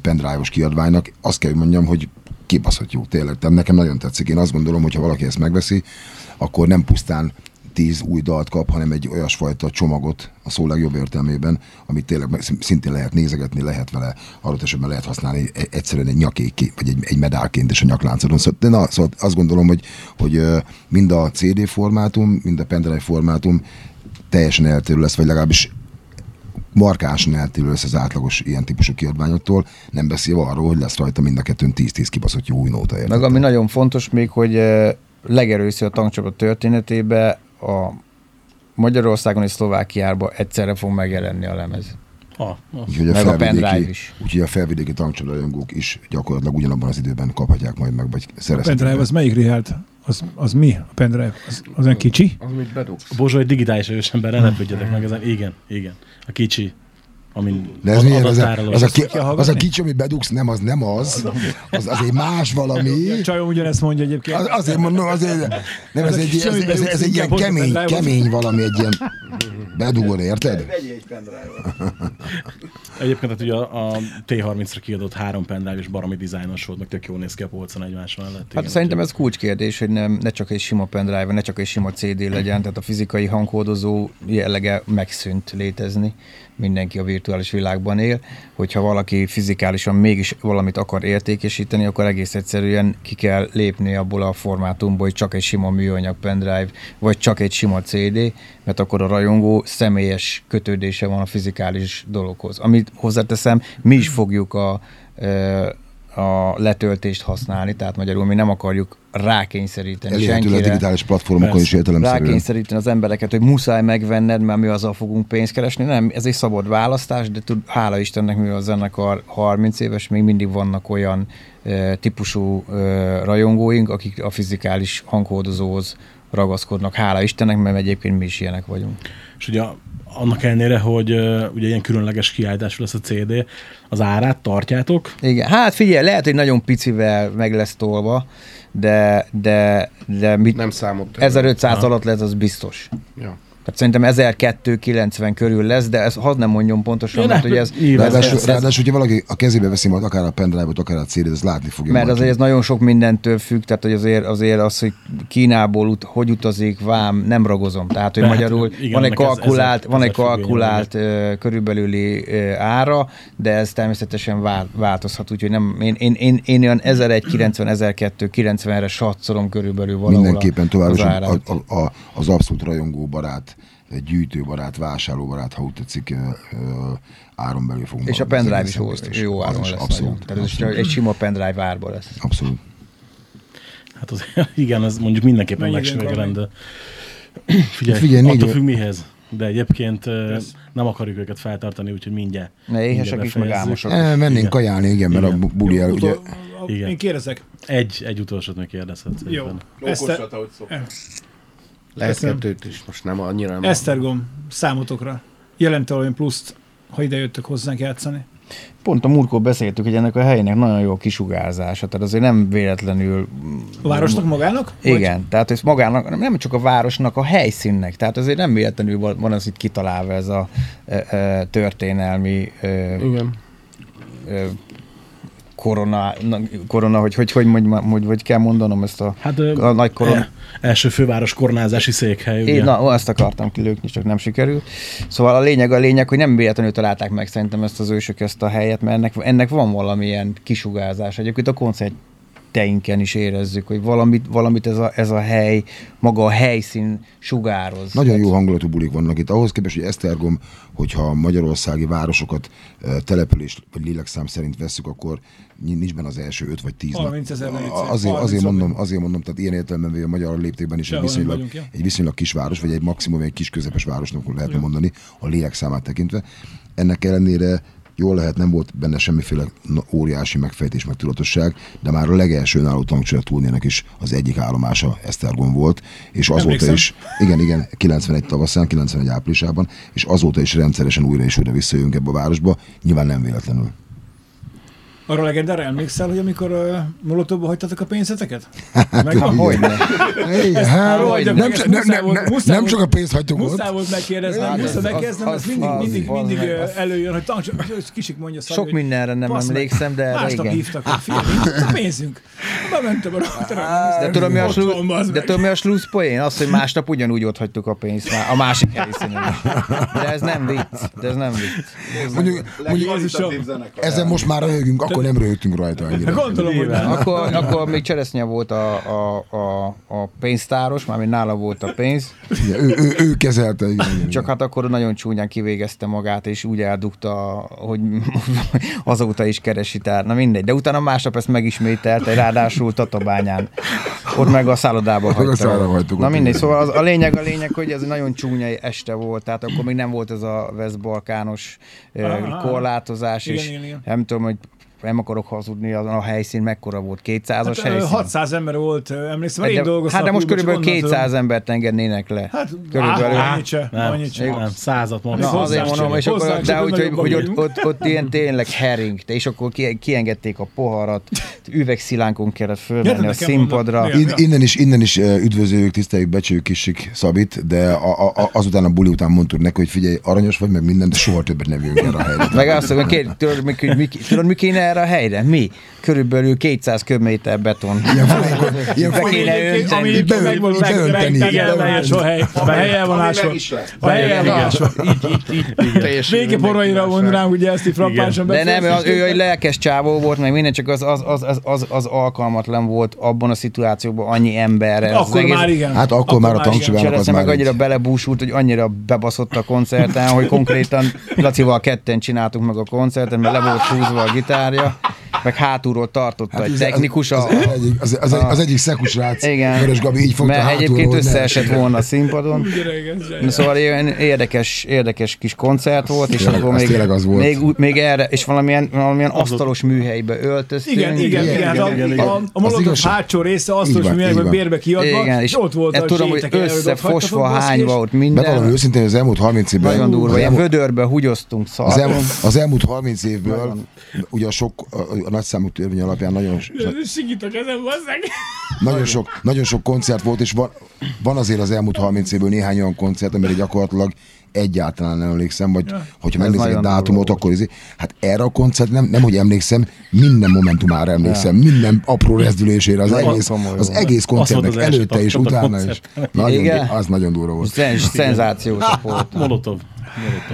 pendrive-os kiadványnak. Azt kell, hogy mondjam, hogy kibaszott jó, tényleg. Tehát nekem nagyon tetszik. Én azt gondolom, hogy ha valaki ezt megveszi, akkor nem pusztán tíz új dalt kap, hanem egy olyasfajta csomagot a szó legjobb értelmében, amit tényleg szintén lehet nézegetni, lehet vele, adott esetben lehet használni egyszerűen egy nyakék, vagy egy, egy medálként és a nyakláncodon. Szóval, de na, szóval azt gondolom, hogy, hogy mind a CD formátum, mind a pendrive formátum teljesen eltérő lesz, vagy legalábbis markásan eltérő lesz az átlagos ilyen típusú kiadványoktól, nem beszélve arról, hogy lesz rajta mind a kettőn 10-10 kibaszott jó új nóta. Meg ami nagyon fontos még, hogy legerőször a tankcsapat történetébe a Magyarországon és Szlovákiában egyszerre fog megjelenni a lemez. Ah, úgyhogy a, meg a pendrive is. Úgyhogy a felvidéki tankcsadarajongók is gyakorlatilag ugyanabban az időben kaphatják majd meg, vagy szerezhetik. A pendrive az melyik, Richard? Az, az mi a pendrive? Az, az olyan kicsi? Az mit bedugsz? A Bozsó egy digitális ősember, ne lepődjetek meg ezen. Igen, igen. A kicsi. Amin De ez milyen, az, a, az, a, ki, az a kicsi, amit bedugsz, nem az, nem az. Az azért más valami. Csajom ugyanezt mondja egyébként. Az, azért mondom, azért, nem, ez, egy, ez, ez, ez egy ilyen kemény, kemény valami, egy ilyen bedugol, érted? egy Egyébként hát ugye a, a T30-ra kiadott három pendrive és baromi dizájnos volt, meg tök jól néz ki a polcon egymás mellett. Hát szerintem ez kulcskérdés, hogy nem, ne csak egy sima pendrive, ne csak egy sima CD legyen, tehát a fizikai hangkódozó jellege megszűnt létezni mindenki a virtuális világban él, hogyha valaki fizikálisan mégis valamit akar értékesíteni, akkor egész egyszerűen ki kell lépni abból a formátumból, hogy csak egy sima műanyag pendrive, vagy csak egy sima CD, mert akkor a rajongó személyes kötődése van a fizikális dologhoz. Amit hozzáteszem, mi is fogjuk a a letöltést használni, tehát magyarul mi nem akarjuk rákényszeríteni Elérhető senkire. a digitális platformokon is értelemszerűen. Rákényszeríteni az embereket, hogy muszáj megvenned, mert mi azzal fogunk pénzt keresni. Nem, ez egy szabad választás, de tud, hála Istennek, mivel a zenekar 30 éves, még mindig vannak olyan e, típusú e, rajongóink, akik a fizikális hangkódozóhoz ragaszkodnak, hála Istennek, mert egyébként mi is ilyenek vagyunk. És ugye annak ellenére, hogy uh, ugye ilyen különleges kiállítás lesz a CD, az árát tartjátok? Igen, hát figyelj, lehet, hogy nagyon picivel meg lesz tolva, de, de, de mit, nem számot 1500 alatt lesz, az biztos. Ja. Tehát szerintem 1290 körül lesz, de ez hadd nem mondjon pontosan, mert hogy ez... Ráadásul, ez, ráadásul, hogyha valaki a kezébe veszi majd akár a pendrive-ot, akár a cd ez látni fogja. Mert azért ez nagyon sok mindentől függ, tehát hogy azért, azért az, hogy Kínából ut, hogy utazik, vám, nem ragozom. Tehát, hogy Lehet, magyarul igen, van egy kalkulált, ez, van egy kalkulált uh, körülbelüli uh, ára, de ez természetesen vál, változhat, úgyhogy nem, én, én, én, én olyan 1190-1290-re satszolom körülbelül valahol Mindenképpen tovább az, a, a, a, az abszolút rajongó barát gyűjtőbarát, vásárlóbarát, ha úgy tetszik, áron belül fogunk És a pendrive is jó, jó áron lesz. Abszolút. Tehát ez abszolút. egy sima pendrive árba lesz. Abszolút. Hát az, igen, ez mondjuk mindenképpen megsérelendő. Figyelj, Figyelj attól függ mihez. De egyébként Persze. nem akarjuk őket feltartani, úgyhogy mindjárt. Ne éhesek is, meg álmosak. E, mennénk igen. kajálni, igen, mert igen. a buli el, ugye... Igen. Én kérdezek. Egy, egy utolsót még kérdezhetsz. Jó. Lókosat, ahogy szoktam. Lehet Köszönöm. kettőt is, most nem annyira nem. Esztergom, számotokra. Jelente olyan pluszt, ha ide jöttök hozzánk játszani? Pont a múltkor beszéltük, hogy ennek a helynek nagyon jó a kisugárzása, tehát azért nem véletlenül... A városnak magának? Igen, vagy? tehát ez magának, nem csak a városnak, a helyszínnek, tehát azért nem véletlenül van az itt kitalálva ez a e, e, történelmi e, Igen. E, korona, korona hogy, hogy, hogy, hogy, hogy, hogy kell mondanom ezt a, hát, a nagy korona. E, első főváros koronázási székhely. Én, na, azt akartam kilőkni, csak nem sikerült. Szóval a lényeg a lényeg, hogy nem véletlenül találták meg szerintem ezt az ősök ezt a helyet, mert ennek, ennek van valamilyen kisugázás. Egyébként a koncert tetteinken is érezzük, hogy valamit, valamit ez, a, ez a hely, maga a helyszín sugároz. Nagyon jó hangulatú bulik vannak itt. Ahhoz képest, hogy Esztergom, hogyha magyarországi városokat település vagy lélekszám szerint veszük, akkor nincs benne az első 5 vagy 10 30 ezer azért, azért, mondom, azért mondom, tehát ilyen értelemben a magyar léptékben is egy viszonylag, vagyunk, ja. egy viszonylag kis város, vagy egy maximum egy kis közepes városnak lehetne ja. mondani a lélekszámát tekintve. Ennek ellenére jól lehet, nem volt benne semmiféle óriási megfejtés, meg tudatosság, de már a legelső náló tankcsere turnének is az egyik állomása Esztergom volt, és azóta Emlékszem. is, igen, igen, 91 tavaszán, 91 áprilisában, és azóta is rendszeresen újra és újra visszajövünk ebbe a városba, nyilván nem véletlenül. Arra legendára emlékszel, hogy amikor uh, Molotowba hagytatok a pénzeteket? Meg, hogy ne. Nem, nem, csak a pénzt hagytuk ott. Muszáj volt megkérdezni, hát muszáj megkérdeznem, ez mindig, mindig, mindig előjön, hogy tancs, kisik mondja Szabi, Sok mindenre nem emlékszem, de Másnap hívtak, hogy figyelj, a pénzünk. Bementem a de tudom, mi a, slú, de tudom, mi a slusz poén? Az, hogy másnap ugyanúgy ott hagytuk a pénzt már, a másik helyszínen. De ez nem vicc. De ez nem vicc. Mondjuk, mondjuk ezen most már röhögünk, akkor nem röhögtünk rajta annyira. Gondolom, hogy nem. Akkor, akkor még cseresznye volt a, a, a, a pénztáros, mármint nála volt a pénz. Igen, ő, ő, ő kezelte. Igen, Csak hát akkor nagyon csúnyán kivégezte magát, és úgy eldugta, hogy azóta is keresi tár. Na mindegy. De utána másnap ezt megismételte, ráadásul Tatabányán. Ott meg a szállodában hagyta. Na mindegy, szóval az, a lényeg a lényeg, hogy ez nagyon csúnya este volt, tehát akkor még nem volt ez a West-Balkános korlátozás, igen, és igen, igen. nem tudom, hogy nem akarok hazudni, azon a helyszín mekkora volt, 200-as hát, helyszín? 600 ember volt, emlékszem, hát én dolgoztam. Hát de most körülbelül 200 tudom. embert engednének le. Hát körülbelül. Á, se, nem, annyit se. Nem, százat mondom. Na, azért mondom, és akkor, de hogy, hogy, hogy ott, ott, ott, ilyen tényleg hering, és akkor kiengedték a poharat, üvegszilánkon kellett fölmenni a színpadra. Innen is, innen is üdvözöljük, tiszteljük, becsüljük Kisik Szabit, de azután a buli után mondtuk neki, hogy figyelj, aranyos vagy, meg minden, de soha többet nem jövünk erre a helyre. Meg azt mondom, tudod, mi kéne erre a helyre? Mi? Körülbelül 200 köbméter beton. Ilyen folyékony, ilyen folyékony, beönteni. A helyen van ásva. A helyen van ásva. Végeporaira mondanám, ugye ezt így frappánsan De nem, ő egy lelkes csávó volt, meg minden, csak az, az, az, az, az, alkalmatlan volt abban a szituációban annyi emberre. Akkor már igen. Hát akkor, már a tankcsivának az már annyira belebúsult, hogy annyira bebaszott a koncerten, hogy konkrétan Lacival ketten csináltuk meg a koncerten, mert le volt húzva a gitárja meg hátulról tartotta hát egy technikus. Az, az, az, az, az, az, az egyik szekus rác, Igen, Vörös Gabi így fogta mert hátulról, egyébként összeesett volna a színpadon. szóval ilyen érdekes, érdekes kis koncert volt, és akkor még, az volt. Még, még erre, és valamilyen, valamilyen asztalos műhelybe öltöztünk. Igen, igen, igen. igen, igen, A, a Molotov hátsó része asztalos műhelybe bérbe kiadva, igen, és ott volt a tudom, hogy összefosva hányva ott minden. Bevallom őszintén, az elmúlt 30 évben. Nagyon durva, ilyen vödörbe húgyoztunk szarban. Az elmúlt 30 évből, ugye a sok a nagyszámú törvény alapján nagyon... Ezen, nagyon sok, nagyon sok koncert volt, és van, van azért az elmúlt 30 évből néhány olyan koncert, amire gyakorlatilag egyáltalán nem emlékszem, vagy ja. hogyha megnézek egy dátumot, durva. akkor izé, hát erre a koncert nem, nem hogy emlékszem, minden momentumára emlékszem, ja. minden apró rezdülésére, az egész, az egész koncertnek az előtte és utána is. Nagyon, az nagyon durva volt. Szenzációs volt. Molotov.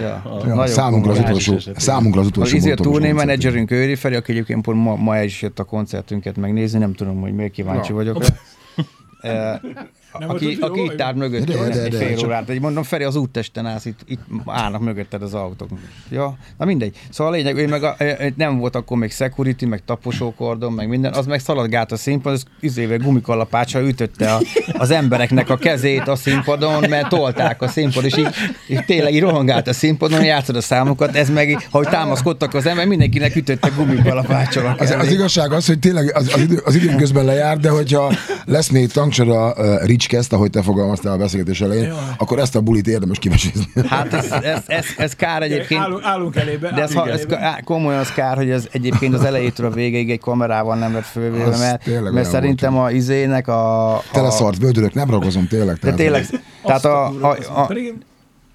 Ja, ja, számunkra, az utolsó, számunkra az utolsó. Az izé a turné menedzserünk Őri Feri, aki egyébként pont ma, ma el is jött a koncertünket megnézni, nem tudom, hogy miért kíváncsi ja. vagyok. Nem aki, aki itt áll mögött de, de, de, fél órát. Egy mondom, Feri, az úttesten állsz, itt, itt állnak mögötted az autók. Ja, na mindegy. Szóval a lényeg, ő meg a, nem volt akkor még security, meg taposókordon, meg minden, az meg szaladgált a színpad, az izével gumikalapácsa ütötte a, az embereknek a kezét a színpadon, mert tolták a színpad, és így, így tényleg így rohangált a színpadon, játszod a számokat, ez meg, ahogy támaszkodtak az ember, mindenkinek ütötte gumikalapáccsal az, az, igazság az, hogy tényleg az, az, idő, az idő közben lejár, de hogyha lesz még tankcsora uh, Rich kezd, ahogy te fogalmaztál a beszélgetés elején, Jó. akkor ezt a bulit érdemes kivesézni. Hát ez, ez, ez, ez kár egyébként. Állunk, állunk elébe. De ez, ha, ez komolyan az kár, hogy ez egyébként az elejétől a végéig egy kamerával nem vett fölvéve, mert, mert szerintem volt. a izének a... a... Teleszart vödörök, nem ragozom tényleg. De tényleg, tehát a, a, a, a a,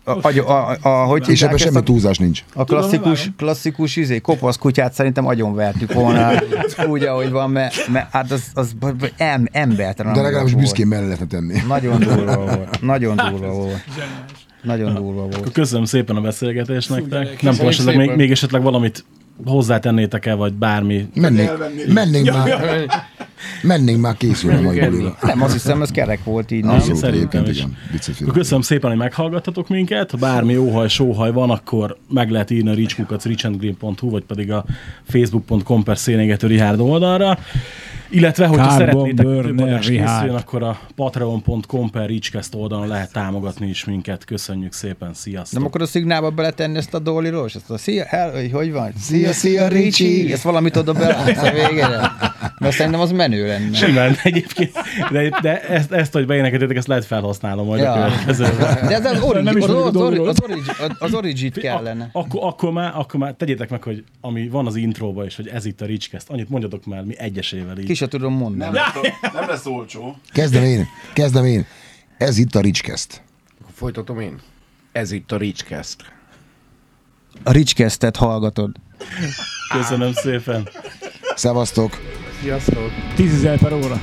a, a, a, hogy és ebben semmi túlzás nincs. A klasszikus, klasszikus izé, kopasz kutyát szerintem agyon vertük volna úgy, ahogy van, mert, mert hát az, az em, embertelen. De legalábbis büszkén mellé lehetne tenni. Nagyon durva volt. Nagyon durva volt. Nagyon durva volt. Akkor köszönöm szépen a beszélgetést nektek. Nem tudom, esetleg még, még esetleg valamit hozzátennétek el, vagy bármi. Mennénk, mennénk már. Mennénk már készülni a mai bulira. Nem, azt hiszem, ez kerek volt így. Nem? Abszolút, Szerintem egyébként igen. Köszönöm szépen, hogy meghallgattatok minket. Ha bármi óhaj, sóhaj van, akkor meg lehet írni a richkukat richandgreen.hu, vagy pedig a facebook.com per szénégető Richard oldalra. Illetve, hogyha Carbon szeretnétek több burner adás Richard. készüljön, akkor a patreon.com per richcast oldalon lehet támogatni is minket. Köszönjük szépen, sziasztok! Nem akkor a szignálba beletenni ezt a Dolly és ezt a szia, hell, hogy, van? Szia, szia, Ricsi! Ezt valamit oda bele a végére. Mert szerintem az menő lenne. Simán egyébként, de, de ezt, ezt, hogy beénekeltétek, ezt lehet felhasználnom majd Ja. a következőben. De ez az, origi, Nem is az, az, a origi, az, origi, az origit kellene. Ak- akkor, akkor, már, akkor már tegyétek meg, hogy ami van az intróba is, hogy ez itt a Richcast. Annyit mondjatok már, mi egyesével így. Ki se tudom mondani. Nem lesz olcsó. Kezdem én, kezdem én. Ez itt a. Akkor folytatom én. Ez itt a Richcast. A Richcast-et hallgatod. Köszönöm szépen. Szevasztok! Sziasztok! 10 per óra.